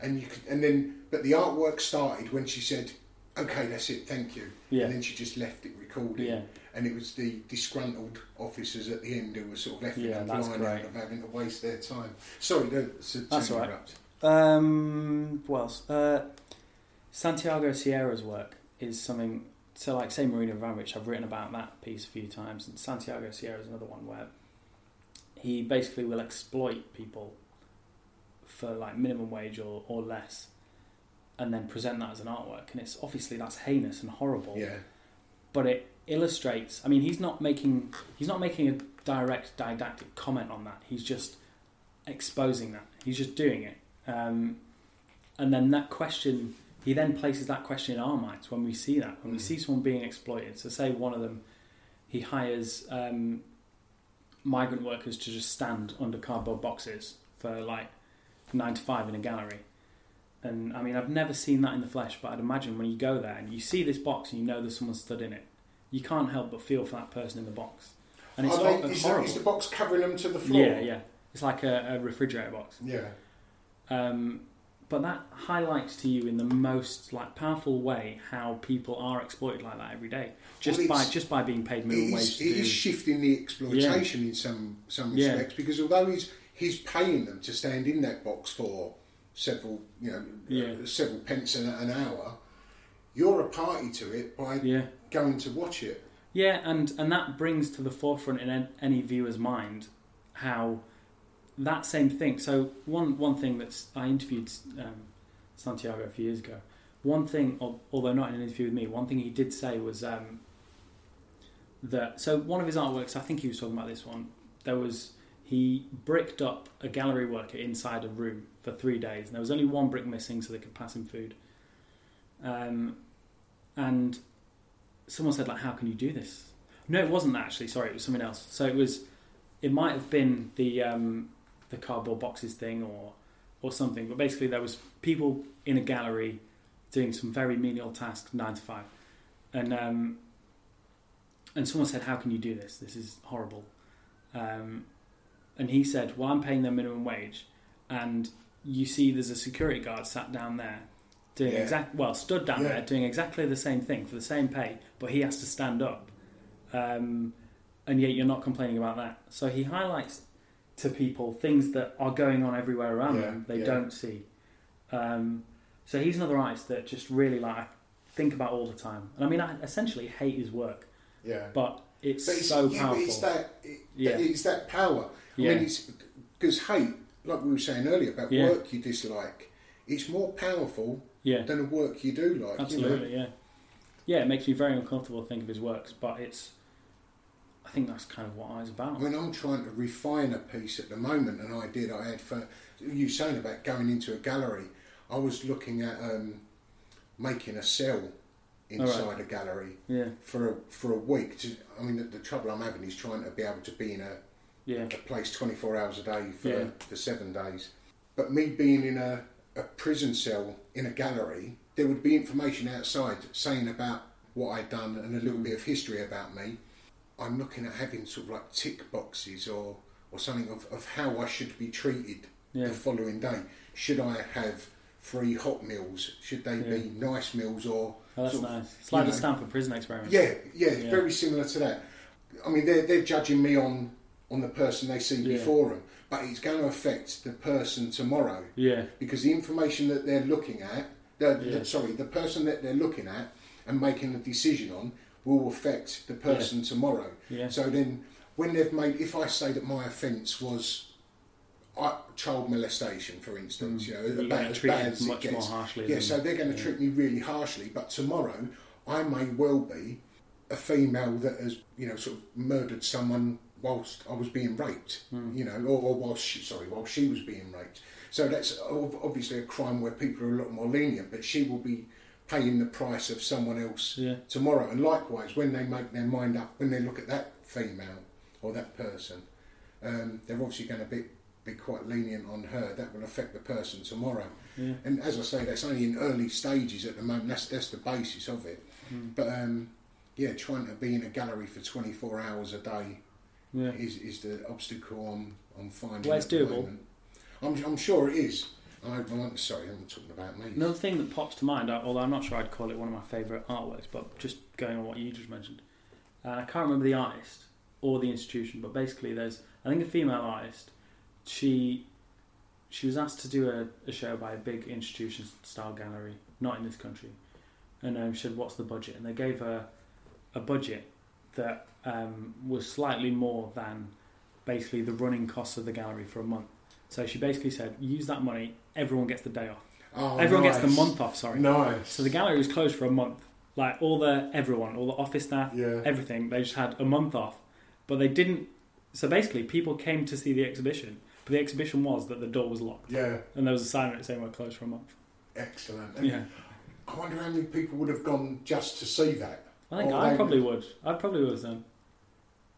Speaker 2: And you could, and then, but the artwork started when she said, "Okay, that's it, thank you."
Speaker 4: Yeah.
Speaker 2: And then she just left it recording.
Speaker 4: Yeah.
Speaker 2: And it was the disgruntled officers at the end who were sort of effing
Speaker 4: Yeah,
Speaker 2: and blind out of having to waste their time. Sorry, to, to, to
Speaker 4: That's all right.
Speaker 2: interrupt.
Speaker 4: Um, what else? Uh, Santiago Sierra's work is something. So, like, say Marina Abramović, I've written about that piece a few times, and Santiago Sierra is another one where he basically will exploit people for like minimum wage or, or less, and then present that as an artwork. And it's obviously that's heinous and horrible.
Speaker 2: Yeah.
Speaker 4: but it illustrates. I mean, he's not making he's not making a direct didactic comment on that. He's just exposing that. He's just doing it. Um, and then that question, he then places that question in our minds when we see that, when we see someone being exploited. So, say one of them, he hires um, migrant workers to just stand under cardboard boxes for like nine to five in a gallery. And I mean, I've never seen that in the flesh, but I'd imagine when you go there and you see this box and you know there's someone stood in it, you can't help but feel for that person in the box. And it's,
Speaker 2: they,
Speaker 4: it's
Speaker 2: is, the,
Speaker 4: horrible.
Speaker 2: is the box covering them to the floor?
Speaker 4: yeah, yeah. It's like a, a refrigerator box.
Speaker 2: Yeah.
Speaker 4: Um, but that highlights to you in the most like powerful way how people are exploited like that every day, just
Speaker 2: Well,
Speaker 4: by just by being paid minimum wage.
Speaker 2: it
Speaker 4: do-
Speaker 2: is shifting the exploitation in some some
Speaker 4: Yeah.
Speaker 2: respects because although he's he's paying them to stand in that box for several you know
Speaker 4: Yeah.
Speaker 2: uh, several pence an, an hour, you're a party to it by
Speaker 4: Yeah.
Speaker 2: going to watch it.
Speaker 4: Yeah, and, and that brings to the forefront in any viewer's mind how that same thing. So one one thing that I interviewed um, Santiago a few years ago. One thing, although not in an interview with me, one thing he did say was um, that. So one of his artworks, I think he was talking about this one. There was he bricked up a gallery worker inside a room for three days, and there was only one brick missing, so they could pass him food. Um, and someone said like, "How can you do this?" No, it wasn't actually. Sorry, it was something else. So it was, it might have been the um, the cardboard boxes thing or or something. But basically, there was people in a gallery doing some very menial tasks, nine to five, and um, and someone said, "How can you do this? This is horrible." Um, and he said, "Well, I'm paying them minimum wage, and you see, there's a security guard sat down there." Doing
Speaker 2: Yeah.
Speaker 4: exact well, stood down
Speaker 2: Yeah.
Speaker 4: there doing exactly the same thing for the same pay, but he has to stand up, um, and yet you're not complaining about that. So he highlights to people things that are going on everywhere around
Speaker 2: Yeah,
Speaker 4: them they
Speaker 2: yeah.
Speaker 4: don't see. Um, so he's another artist that just really like I think about all the time, and I mean I essentially hate his work,
Speaker 2: Yeah.
Speaker 4: but it's,
Speaker 2: But it's,
Speaker 4: so
Speaker 2: yeah,
Speaker 4: powerful.
Speaker 2: it's that it,
Speaker 4: Yeah.
Speaker 2: it's that power.
Speaker 4: Yeah.
Speaker 2: I mean, it's because hate, like we were saying earlier about
Speaker 4: Yeah.
Speaker 2: work you dislike, it's more powerful
Speaker 4: Yeah.
Speaker 2: than a work you do like.
Speaker 4: Absolutely,
Speaker 2: You know?
Speaker 4: yeah, yeah. It makes me very uncomfortable to think of his works, but it's. I think that's kind of what I was about.
Speaker 2: I mean, I'm trying to refine a piece at the moment, an idea that I had for you saying about going into a gallery. I was looking at um, making a cell inside
Speaker 4: Alright.
Speaker 2: a gallery
Speaker 4: Yeah.
Speaker 2: for a, for a week. To, I mean, the, the trouble I'm having is trying to be able to be in a,
Speaker 4: Yeah.
Speaker 2: a place 24 hours a day for,
Speaker 4: Yeah.
Speaker 2: for seven days. But me being in a, a prison cell in a gallery, there would be information outside saying about what I'd done and a
Speaker 4: Mm.
Speaker 2: little bit of history about me. I'm looking at having sort of like tick boxes or, or something of, of how I should be treated
Speaker 4: Yeah.
Speaker 2: the following day. Should I have free hot meals? Should they be nice meals or
Speaker 4: Oh, that's
Speaker 2: sort of,
Speaker 4: nice. It's like the Stanford Prison Experiment.
Speaker 2: yeah, yeah,
Speaker 4: Yeah.
Speaker 2: very similar to that. I mean, they're, they're judging me on, on the person they see
Speaker 4: Yeah.
Speaker 2: before them, but it's going to affect the person tomorrow
Speaker 4: Yeah.
Speaker 2: because the information that they're looking at, the,
Speaker 4: Yeah.
Speaker 2: the, sorry, the person that they're looking at and making a decision on will affect the person tomorrow.
Speaker 4: Yeah.
Speaker 2: So then, when they've made, if I say that my offence was uh, child molestation, for instance, you know,
Speaker 4: Mm. You're
Speaker 2: as bad
Speaker 4: it
Speaker 2: as
Speaker 4: much
Speaker 2: it
Speaker 4: more
Speaker 2: gets.
Speaker 4: harshly
Speaker 2: Yeah, so they're going to treat me really harshly, but tomorrow I may well be a female that has, you know, sort of murdered someone whilst I was being raped,
Speaker 4: Hmm.
Speaker 2: you know, or, or whilst she, sorry, while she was being raped. So that's obviously a crime where people are a lot more lenient, but she will be paying the price of someone else
Speaker 4: Yeah.
Speaker 2: tomorrow. And likewise, when they make their mind up, when they look at that female or that person, um, they're obviously going to be be quite lenient on her. That will affect the person tomorrow.
Speaker 4: Yeah.
Speaker 2: And as I say, that's only in early stages at the moment. That's that's the basis of it.
Speaker 4: Hmm.
Speaker 2: But um, yeah, trying to be in a gallery for 24 hours a day
Speaker 4: Yeah.
Speaker 2: is is the obstacle I'm I'm finding.
Speaker 4: Well, it's doable.
Speaker 2: I'm I'm sure it is. I, I'm sorry, I'm talking about me.
Speaker 4: Another thing that pops to mind, although I'm not sure I'd call it one of my favourite artworks, but just going on what you just mentioned, uh, I can't remember the artist or the institution, but basically there's I think a female artist. She she was asked to do a, a show by a big institution style gallery, not in this country, and um, she said, "What's the budget?" And they gave her a budget that um, was slightly more than basically the running costs of the gallery for a month. So she basically said, "Use that money. Everyone gets the day off."
Speaker 2: Oh,
Speaker 4: Everyone gets the month off. Sorry.
Speaker 2: Nice.
Speaker 4: So the gallery was closed for a month. Like all the everyone, all the office staff,
Speaker 2: Yeah.
Speaker 4: everything. They just had a month off, but they didn't. So basically, people came to see the exhibition, but the exhibition was that the door was locked,
Speaker 2: Yeah,
Speaker 4: and there was a sign on it saying we're closed for a month.
Speaker 2: excellent. And
Speaker 4: Yeah,
Speaker 2: I wonder how many people would have gone just to see that.
Speaker 4: I think
Speaker 2: Or
Speaker 4: I probably would. I probably would have done.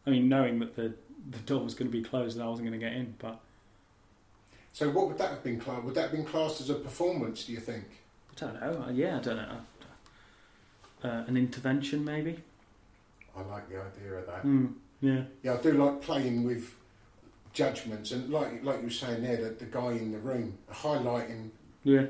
Speaker 4: I mean, knowing that the the door was going to be closed and I wasn't going to get in, but
Speaker 2: So what would that have been classed? Would that have been classed as a performance? Do you think?
Speaker 4: I don't know. Uh, Yeah, I don't know. Uh, an intervention, maybe.
Speaker 2: I like the idea of that.
Speaker 4: Mm, yeah.
Speaker 2: Yeah, I do like playing with judgments and like like you were saying there, the, the guy in the room highlighting,
Speaker 4: Yeah.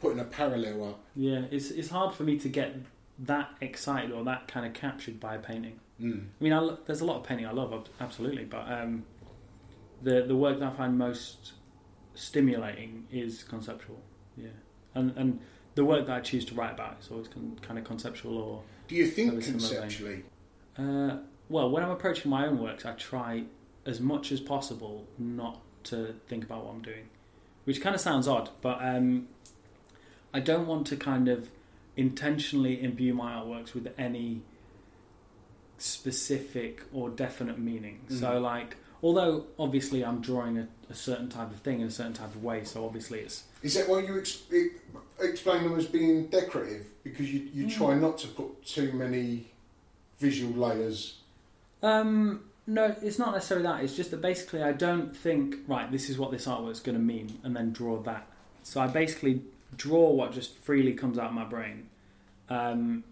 Speaker 2: putting a parallel up.
Speaker 4: Yeah, it's it's hard for me to get that excited or that kind of captured by a painting.
Speaker 2: Mm.
Speaker 4: I mean, I, there's a lot of painting I love, absolutely, but um, the the work that I find most stimulating is conceptual. Yeah, and and the work that I choose to write about is always con- kind of conceptual or.
Speaker 2: Do you think conceptually?
Speaker 4: Uh, well, when I'm approaching my own works, I try as much as possible not to think about what I'm doing, which kind of sounds odd, but um, I don't want to kind of intentionally imbue my artworks with any specific or definite meaning. So, like, although obviously I'm drawing a, a certain type of thing in a certain type of way, so obviously it's
Speaker 2: Is that why you ex- explain them as being decorative? Because you, you try not to put too many visual layers.
Speaker 4: Um, no, it's not necessarily that. It's just that basically I don't think right. This is what this artwork's going to mean, and then draw that. So I basically draw what just freely comes out of my brain. Um,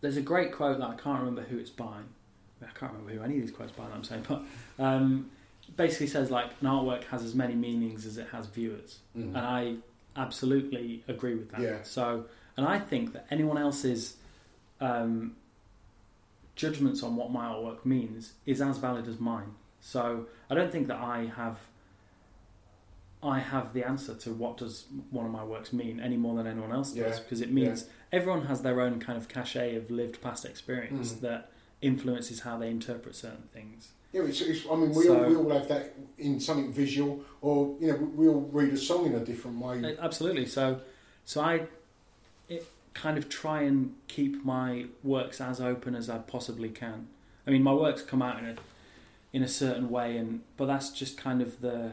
Speaker 4: there's a great quote that I can't remember who it's by. I can't remember who any of these quotes by that I'm saying, but um, basically says like an artwork has as many meanings as it has viewers, and I absolutely agree with that.
Speaker 2: Yeah.
Speaker 4: So, and I think that anyone else's um, judgments on what my artwork means is as valid as mine. So I don't think that I have I have the answer to what does one of my works mean any more than anyone else does
Speaker 2: Yeah,
Speaker 4: because it means everyone has their own kind of cachet of lived past experience
Speaker 2: Mm.
Speaker 4: that influences how they interpret certain things.
Speaker 2: Yeah, it's, it's, I mean, we,
Speaker 4: So-
Speaker 2: all, we all have that in something visual, or you know, we, all read a song in a different way.
Speaker 4: Uh, Absolutely. So, so I it, kind of try and keep my works as open as I possibly can. I mean, my works come out in a in a certain way, and but that's just kind of the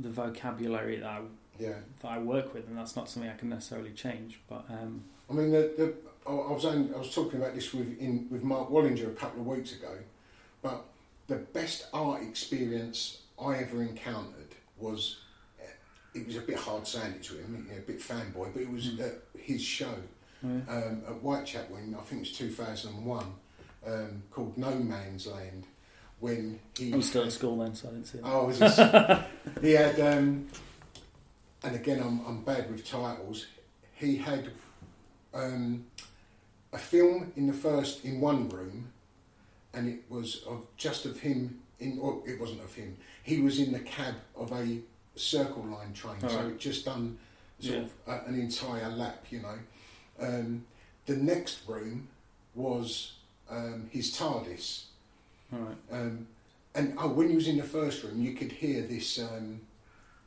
Speaker 4: the vocabulary that I,
Speaker 2: Yeah,
Speaker 4: that I work with, and that's not something I can necessarily change. But um,
Speaker 2: I mean, the, the, I I was only, I was talking about this with in, with Mark Wallinger a couple of weeks ago, but the best art experience I ever encountered was eh, it was a bit hard saying it to him, you know, a bit fanboy, but it was
Speaker 4: Mm.
Speaker 2: at his show um, at Whitechapel in I think it was two thousand and one, um, called No Man's Land, when he
Speaker 4: I was still at school then, so I didn't see it.
Speaker 2: Oh, was this? he had, um, and again, I'm, I'm bad with titles. He had um, a film in the first in one room, and it was of just of him in. Or it wasn't of him. He was in the cab of a circle line train, so
Speaker 4: Alright.
Speaker 2: it just done sort
Speaker 4: Yeah.
Speaker 2: of uh, an entire lap, you know. Um, the next room was um, his TARDIS.
Speaker 4: All right.
Speaker 2: Um, and oh, when he was in the first room, you could hear this um,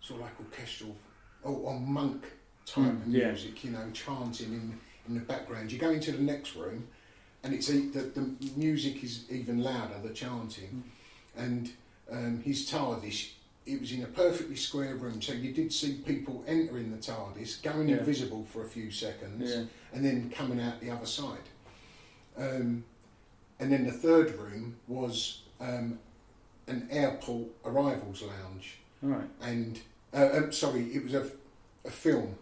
Speaker 2: sort of like orchestral or, or monk type
Speaker 4: Mm, yeah.
Speaker 2: music, you know, chanting in, in the background. You go into the next room, and it's the, the music is even louder, the chanting, and um, his TARDIS. It was in a perfectly square room, so you did see people entering the TARDIS, going
Speaker 4: Yeah.
Speaker 2: invisible for a few seconds,
Speaker 4: Yeah.
Speaker 2: and then coming out the other side. Um, and then the third room was um, an airport arrivals lounge,
Speaker 4: right.
Speaker 2: and uh, um, sorry, it was a, a film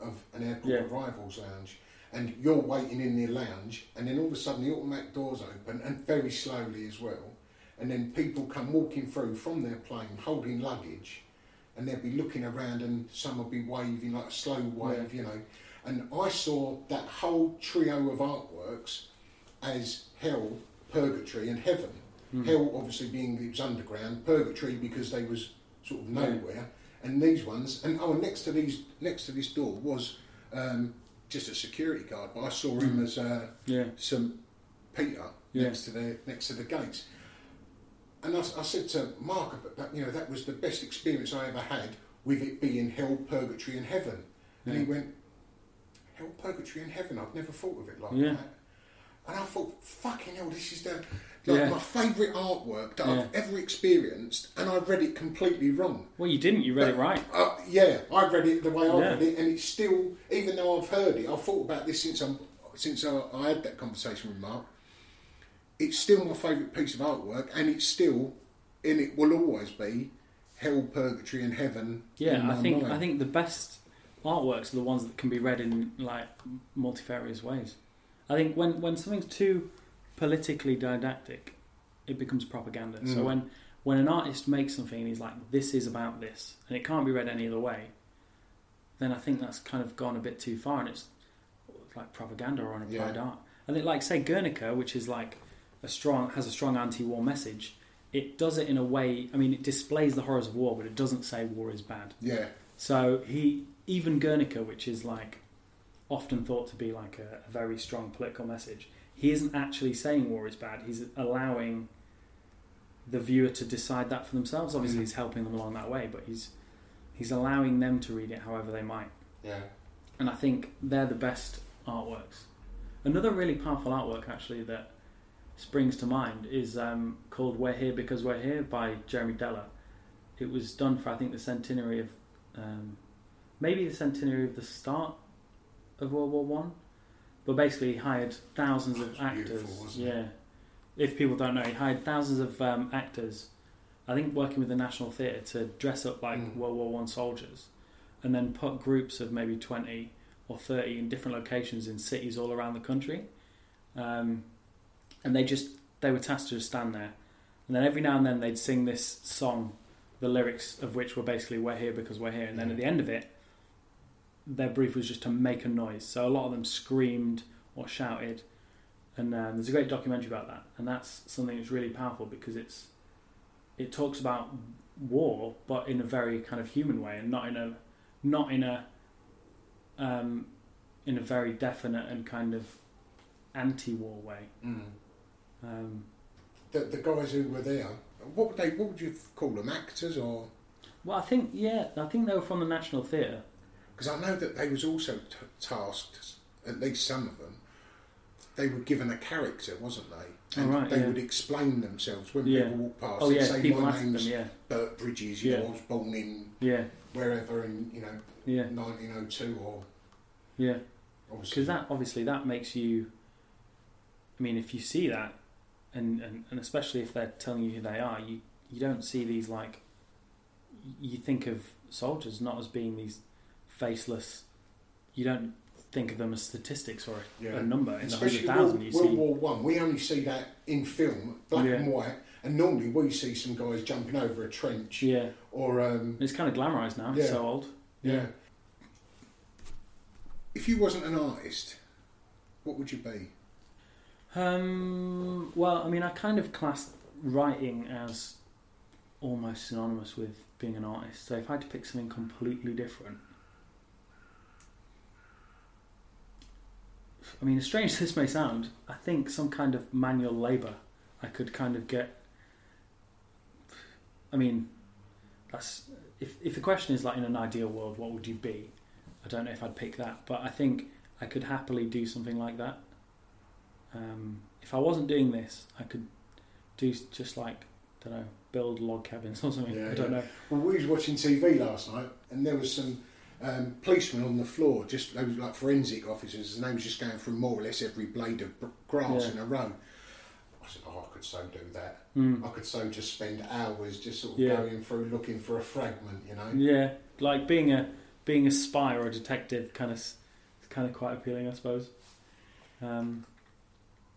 Speaker 2: of an airport
Speaker 4: Yeah.
Speaker 2: arrivals lounge, and you're waiting in the lounge, and then all of a sudden the automatic doors open, and very slowly as well, and then people come walking through from their plane holding luggage, and they'll be looking around, and some will be waving like a slow wave, you know. And I saw that whole trio of artworks as hell, purgatory, and heaven. Hell, obviously, being it was underground. Purgatory because they was sort of nowhere. And these ones, and oh, next to these, next to this door was um, just a security guard, but I saw him as uh,
Speaker 4: Yeah.
Speaker 2: some Peter
Speaker 4: Yeah.
Speaker 2: next to the next to the gates. And I said to Mark, but that, you know, that was the best experience I ever had with it being hell, purgatory, and heaven. And he went, hell, purgatory, and heaven. I've never thought of it like
Speaker 4: Yeah.
Speaker 2: that. And I thought, fucking hell, this is the like
Speaker 4: Yeah.
Speaker 2: my favourite artwork that
Speaker 4: Yeah.
Speaker 2: I've ever experienced, and I read it completely wrong.
Speaker 4: Well, you didn't. You read it right.
Speaker 2: Uh, yeah, I read it the way I
Speaker 4: Yeah.
Speaker 2: read it, and it's still, even though I've heard it, I've thought about this since I'm since I, I had that conversation with Mark. It's still my favourite piece of artwork, and it's still, and it will always be, hell, purgatory, and heaven.
Speaker 4: Yeah, I think
Speaker 2: mind.
Speaker 4: I think the best artworks are the ones that can be read in like multifarious ways. I think when when something's too politically didactic, it becomes propaganda. So
Speaker 2: Mm.
Speaker 4: when when an artist makes something and he's like, "This is about this," and it can't be read any other way, then I think that's kind of gone a bit too far, and it's like propaganda or an applied
Speaker 2: Yeah.
Speaker 4: art. And it, like say Guernica, which is like a strong has a strong anti-war message. It does it in a way. I mean, it displays the horrors of war, but it doesn't say war is bad.
Speaker 2: yeah,
Speaker 4: So he even Guernica, which is like often thought to be like a, a very strong political message, he isn't actually saying war is bad. He's allowing the viewer to decide that for themselves. Obviously, he's helping them along that way, but he's he's allowing them to read it however they might.
Speaker 2: yeah,
Speaker 4: And I think they're the best artworks. Another really powerful artwork, actually, that springs to mind is um, called "We're Here Because We're Here" by Jeremy Deller. It was done for I think the centenary of um, maybe the centenary of the start of World War One, but basically he hired thousands of actors. Yeah, if people don't know, he hired thousands of um, actors. I think working with the National Theatre to dress up like
Speaker 2: Mm.
Speaker 4: World War One soldiers, and then put groups of maybe twenty or thirty in different locations in cities all around the country. Um, and they just they were tasked to just stand there, and then every now and then they'd sing this song, the lyrics of which were basically "We're here because we're here," and then at the end of it, their brief was just to make a noise. So a lot of them screamed or shouted, and um, there's a great documentary about that, and that's something that's really powerful because it's it talks about war, but in a very kind of human way, and not in a not in a um, in a very definite and kind of anti-war way.
Speaker 2: mm.
Speaker 4: Um,
Speaker 2: the, the guys who were there. What would they? What would you call them? Actors or?
Speaker 4: well, I think yeah, I think they were from the National Theatre.
Speaker 2: Because I know that they was also t- tasked, at least some of them, they were given a character, wasn't they?
Speaker 4: Oh,
Speaker 2: And
Speaker 4: right,
Speaker 2: they
Speaker 4: yeah.
Speaker 2: would explain themselves when
Speaker 4: Yeah.
Speaker 2: people walk past.
Speaker 4: Oh yeah,
Speaker 2: say,
Speaker 4: people
Speaker 2: my
Speaker 4: asked them. Yeah,
Speaker 2: Bert Bridges, you
Speaker 4: Yeah.
Speaker 2: know, I was born in
Speaker 4: yeah,
Speaker 2: wherever in, you know,
Speaker 4: yeah,
Speaker 2: 1902 or
Speaker 4: yeah.
Speaker 2: obviously.
Speaker 4: Because that obviously that makes you. I mean, if you see that, and, and and especially if they're telling you who they are, you you don't see these like. You think of soldiers not as being these faceless. You don't think of them as statistics or a,
Speaker 2: Yeah.
Speaker 4: a number in the
Speaker 2: Especially
Speaker 4: hundred thousand.
Speaker 2: World,
Speaker 4: You
Speaker 2: World
Speaker 4: see,
Speaker 2: War One, we only see that in film, black
Speaker 4: Yeah.
Speaker 2: and white, and normally we see some guys jumping over a trench
Speaker 4: yeah,
Speaker 2: or um,
Speaker 4: it's kind of glamorized now.
Speaker 2: Yeah.
Speaker 4: It's so old.
Speaker 2: yeah. If you wasn't an artist, what would you be?
Speaker 4: Um, well, I mean, I kind of class writing as almost synonymous with being an artist. So if I had to pick something completely different, I mean, as strange as this may sound, I think some kind of manual labour I could kind of get. I mean, that's if if the question is like in an ideal world, what would you be? I don't know if I'd pick that, but I think I could happily do something like that. Um, if I wasn't doing this, I could do just like I don't know, build log cabins or something.
Speaker 2: Yeah,
Speaker 4: I don't
Speaker 2: yeah.
Speaker 4: know.
Speaker 2: Well, we was watching TV last night, and there was some um, policemen on the floor, just they was like forensic officers, and they was just going through more or less every blade of grass
Speaker 4: Yeah.
Speaker 2: in a row. I said, "Oh, I could so do that.
Speaker 4: Mm.
Speaker 2: I could so just spend hours just sort of
Speaker 4: Yeah.
Speaker 2: going through looking for a fragment, you know."
Speaker 4: Yeah, like being a being a spy or a detective, kind of kind of quite appealing, I suppose. Um,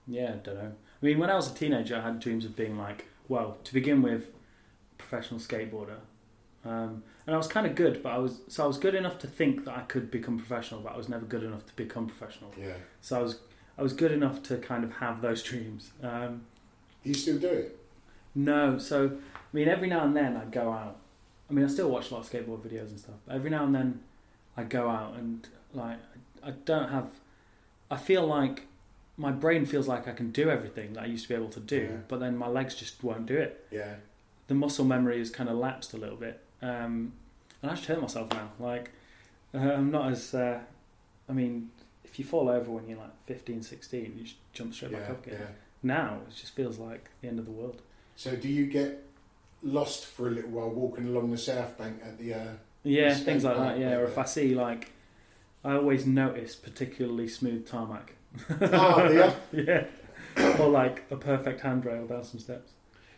Speaker 4: yeah, I don't know. I mean, when I was a teenager, I had dreams of being like well, to begin with, professional skateboarder. Um, and I was kind of good, but I was so I was good enough to think that I could become professional, but I was never good enough to become professional.
Speaker 2: Yeah.
Speaker 4: So I was I was good enough to kind of have those dreams. Um,
Speaker 2: Do you still do it?
Speaker 4: no, so I mean, every now and then I go out. I mean, I still watch a lot of skateboard videos and stuff. But every now and then I go out and like I don't have. I feel like my brain feels like I can do everything that I used to be able to do,
Speaker 2: Yeah.
Speaker 4: but then my legs just won't do it.
Speaker 2: Yeah.
Speaker 4: The muscle memory has kind of lapsed a little bit, um, and I just hurt myself now. Like uh, I'm not as. Uh, I mean, if you fall over when you're like 15, 16, you just jump straight back up again.
Speaker 2: yeah.
Speaker 4: Now it just feels like the end of the world.
Speaker 2: So do you get lost for a little while walking along the south bank at the? Uh,
Speaker 4: Yeah,
Speaker 2: the
Speaker 4: things like that. Yeah, or if. I see like, I always notice particularly smooth tarmac.
Speaker 2: Oh, yeah.
Speaker 4: yeah, or like a perfect handrail down some steps.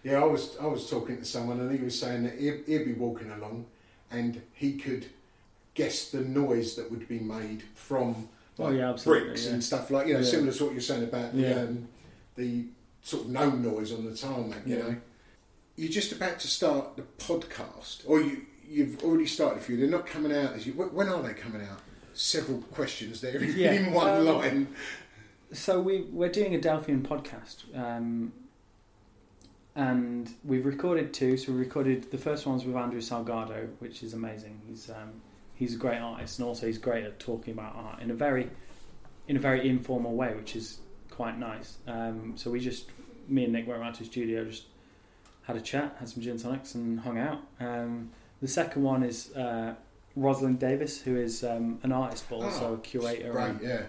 Speaker 2: Yeah, I was I was talking to someone and he was saying that he'd, he'd be walking along and he could guess the noise that would be made from
Speaker 4: Oh, yeah,
Speaker 2: bricks
Speaker 4: yeah.
Speaker 2: and stuff like you know
Speaker 4: Yeah.
Speaker 2: similar to what you're saying about the um, the sort of no noise on the tarmac. You know, you're just about to start the podcast, or you you've already started a few. They're not coming out as you. When are they coming out? Several questions there in, in one
Speaker 4: um,
Speaker 2: line.
Speaker 4: So we we're doing a Delphian podcast, um, and we've recorded two. So we recorded the first one's with Andrew Salgado, which is amazing. He's um, he's a great artist, and also he's great at talking about art in a very in a very informal way, which is quite nice. Um, so we just me and Nick went around to his studio, just had a chat, had some gin tonics, and hung out. Um, the second one is uh, Rosalind Davis, who is um, an artist, but also
Speaker 2: Oh,
Speaker 4: a curator.
Speaker 2: Right,
Speaker 4: and-
Speaker 2: yeah.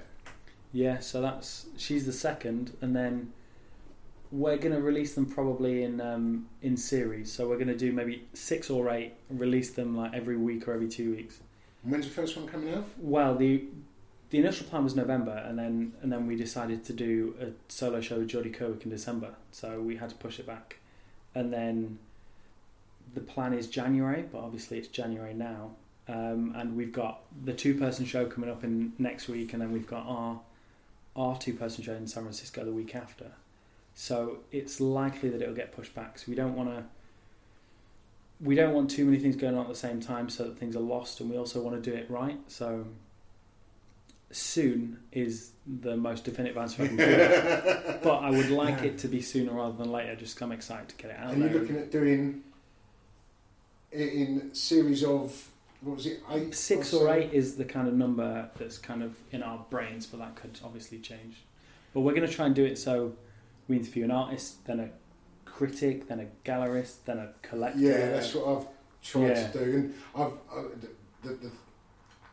Speaker 4: yeah, so that's she's the second, and then we're going to release them probably in um, in series. So we're going to do maybe six or eight, release them like every week or every two weeks.
Speaker 2: And When's the first one coming out?
Speaker 4: Well, the the initial plan was November, and then and then we decided to do a solo show with Jodie Cowick in December, so we had to push it back, and then the plan is January, but obviously it's January now, um, and we've got the two person show coming up in next week, and then we've got our our two person show in San Francisco the week after, so it's likely that it'll get pushed back. So we don't want to. We don't want too many things going on at the same time, so that things are lost, and we also want to do it right. So soon is the most definitive answer I can give. but I would like it to be sooner rather than later. Just I'm excited to get it out
Speaker 2: Are
Speaker 4: there.
Speaker 2: you're looking at doing it in series of what was it eight?
Speaker 4: Six
Speaker 2: so?
Speaker 4: or eight is the kind of number that's kind of in our brains, but that could obviously change. But we're going to try and do it so we interview an artist, then a critic, then a gallerist, then a collector.
Speaker 2: Yeah, that's what I've tried
Speaker 4: Yeah.
Speaker 2: to do, and I've I, the, the, the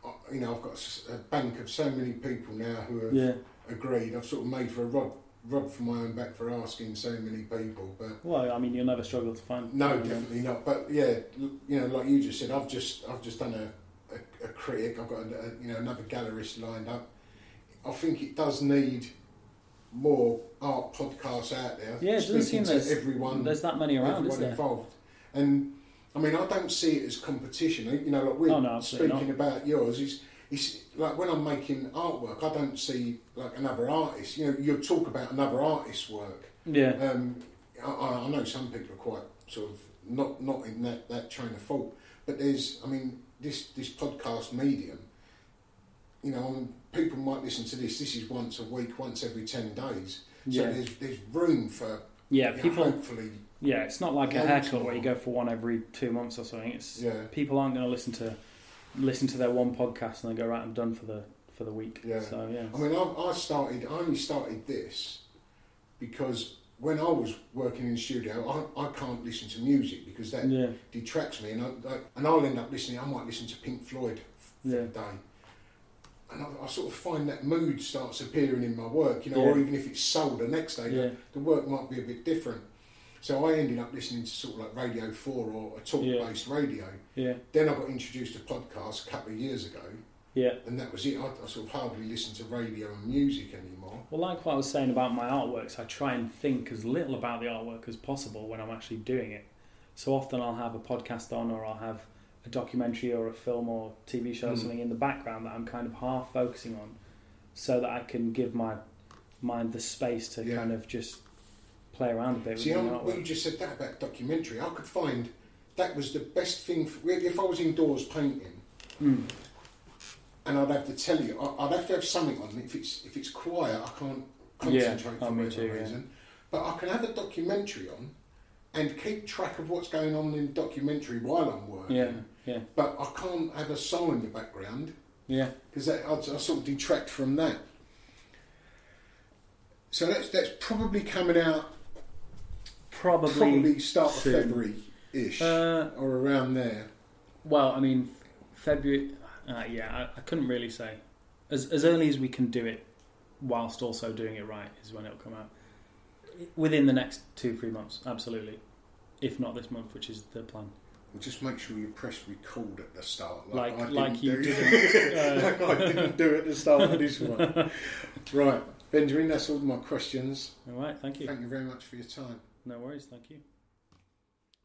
Speaker 2: I- you know I've got a bank of so many people now who have
Speaker 4: Yeah.
Speaker 2: agreed. I've sort of made for a rod rod for my own back for asking so many people, but
Speaker 4: Well, I mean, you'll never struggle to find.
Speaker 2: no, definitely not. But yeah, you know, like you just said, I've just I've just done a, a, a critic. I've got a, a, you know another gallerist lined up. I think it does need more art podcasts out there.
Speaker 4: Yeah, it doesn't
Speaker 2: speaking
Speaker 4: seem
Speaker 2: to
Speaker 4: there's
Speaker 2: everyone.
Speaker 4: there's that many around,
Speaker 2: everyone
Speaker 4: there?
Speaker 2: involved. And I mean, I don't see it as competition. You know, like we're
Speaker 4: Oh, no,
Speaker 2: speaking about yours. Is it's like when I'm making artwork, I don't see like another artist. You know, you'll talk about another artist's work.
Speaker 4: Yeah.
Speaker 2: Um, I, I know some people are quite sort of not not in that, that train of thought, but there's, I mean, this this podcast medium. You know, I mean, people might listen to this. This is once a week, once every ten days. So
Speaker 4: Yeah.
Speaker 2: there's there's room for
Speaker 4: Yeah,
Speaker 2: you know,
Speaker 4: people.
Speaker 2: hopefully
Speaker 4: Yeah, it's not like a haircut where you go for one every two months or something. It's
Speaker 2: Yeah.
Speaker 4: people aren't going to listen to listen to their one podcast and then go right and done for the for the week.
Speaker 2: Yeah.
Speaker 4: So yeah.
Speaker 2: I mean, I, I started. I only started this because when I was working in the studio, I, I can't listen to music because that
Speaker 4: Yeah.
Speaker 2: detracts me, and I, I, and I'll end up listening. I might listen to Pink Floyd for
Speaker 4: Yeah.
Speaker 2: the day, and I, I sort of find that mood starts appearing in my work. You know, or even if it's sold the next day,
Speaker 4: Yeah.
Speaker 2: the, the work might be a bit different. So I ended up listening to sort of like Radio Four or a talk-based radio.
Speaker 4: Yeah.
Speaker 2: Then I got introduced to podcasts a couple of years ago,
Speaker 4: Yeah.
Speaker 2: and that was it. I, I sort of hardly listen to radio and music anymore.
Speaker 4: Well, like what I was saying about my artworks, I try and think as little about the artwork as possible when I'm actually doing it. So often I'll have a podcast on, or I'll have a documentary or a film or TV show or
Speaker 2: Mm.
Speaker 4: something in the background that I'm kind of half focusing on, so that I can give my mind the space to
Speaker 2: Yeah.
Speaker 4: kind of just play around a bit
Speaker 2: See,
Speaker 4: with
Speaker 2: I'm, what you just said that about documentary, I could find that was the best thing. For, if I was indoors painting,
Speaker 4: Mm.
Speaker 2: and I'd have to tell you, I'd have to have something on. If it's if it's quiet, I can't concentrate
Speaker 4: oh,
Speaker 2: for whatever
Speaker 4: too, yeah.
Speaker 2: reason. But I can have a documentary on and keep track of what's going on in documentary while I'm working.
Speaker 4: Yeah, yeah,
Speaker 2: But I can't have a song in the background
Speaker 4: yeah.
Speaker 2: because I, I sort of detract from that. So that's that's probably coming out
Speaker 4: Probably,
Speaker 2: probably start of. February ish
Speaker 4: Uh,
Speaker 2: or around there.
Speaker 4: Well, I mean, February. Uh, yeah, I, I couldn't really say. As as early as we can do it, whilst also doing it right, is when it'll come out. Within the next two three months, absolutely. If not this month, which is the plan.
Speaker 2: Well, just make sure you press record at the start,
Speaker 4: Like-
Speaker 2: like, I
Speaker 4: like you
Speaker 2: do.
Speaker 4: didn't, uh,
Speaker 2: like I didn't do at the start of this one. right, Benjamin, that's all my questions.
Speaker 4: All right, thank you.
Speaker 2: Thank you very much for your time.
Speaker 4: No worries, thank you.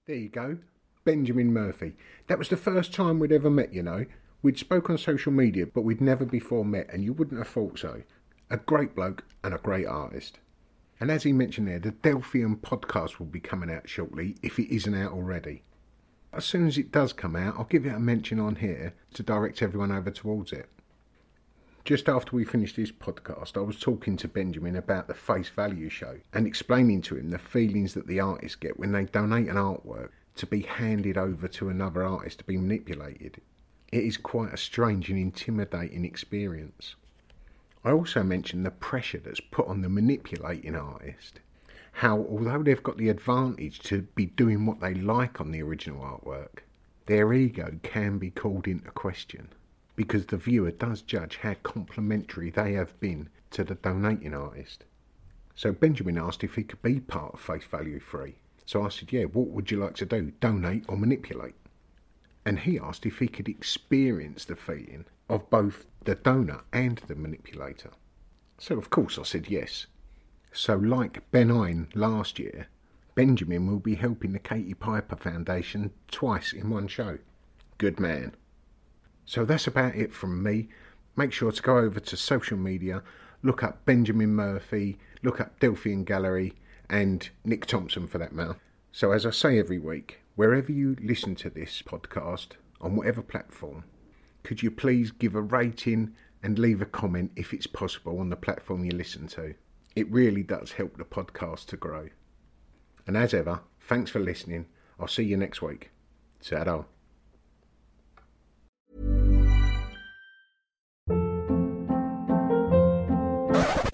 Speaker 2: There you go. Benjamin Murphy. That was the first time we'd ever met, you know. We'd spoke on social media, but we'd never before met, and you wouldn't have thought so. A great bloke and a great artist. And as he mentioned there, the Delphian podcast will be coming out shortly, if it isn't out already. As soon as it does come out, I'll give it a mention on here to direct everyone over towards it. Just after we finished this podcast, I was talking to Benjamin about the face value show and explaining to him the feelings that the artists get when they donate an artwork to be handed over to another artist to be manipulated. It is quite a strange and intimidating experience. I also mentioned the pressure that's put on the manipulating artist. How, although they've got the advantage to be doing what they like on the original artwork, their ego can be called into question because the viewer does judge how complimentary they have been to the donating artist. So Benjamin asked if he could be part of Face Value Free. So I said, Yeah, what would you like to do? Donate or manipulate? And he asked if he could experience the feeling of both the donor and the manipulator. So, of course, I said yes. So, like Benign last year, Benjamin will be helping the Katie Piper Foundation twice in one show. Good man. So that's about it from me. Make sure to go over to social media, look up Benjamin Murphy, look up Delphian Gallery, and Nick Thompson for that matter. So, as I say every week, wherever you listen to this podcast, on whatever platform, could you please give a rating and leave a comment if it's possible on the platform you listen to? It really does help the podcast to grow. And as ever, thanks for listening. I'll see you next week. Ciao.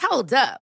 Speaker 5: Hold up.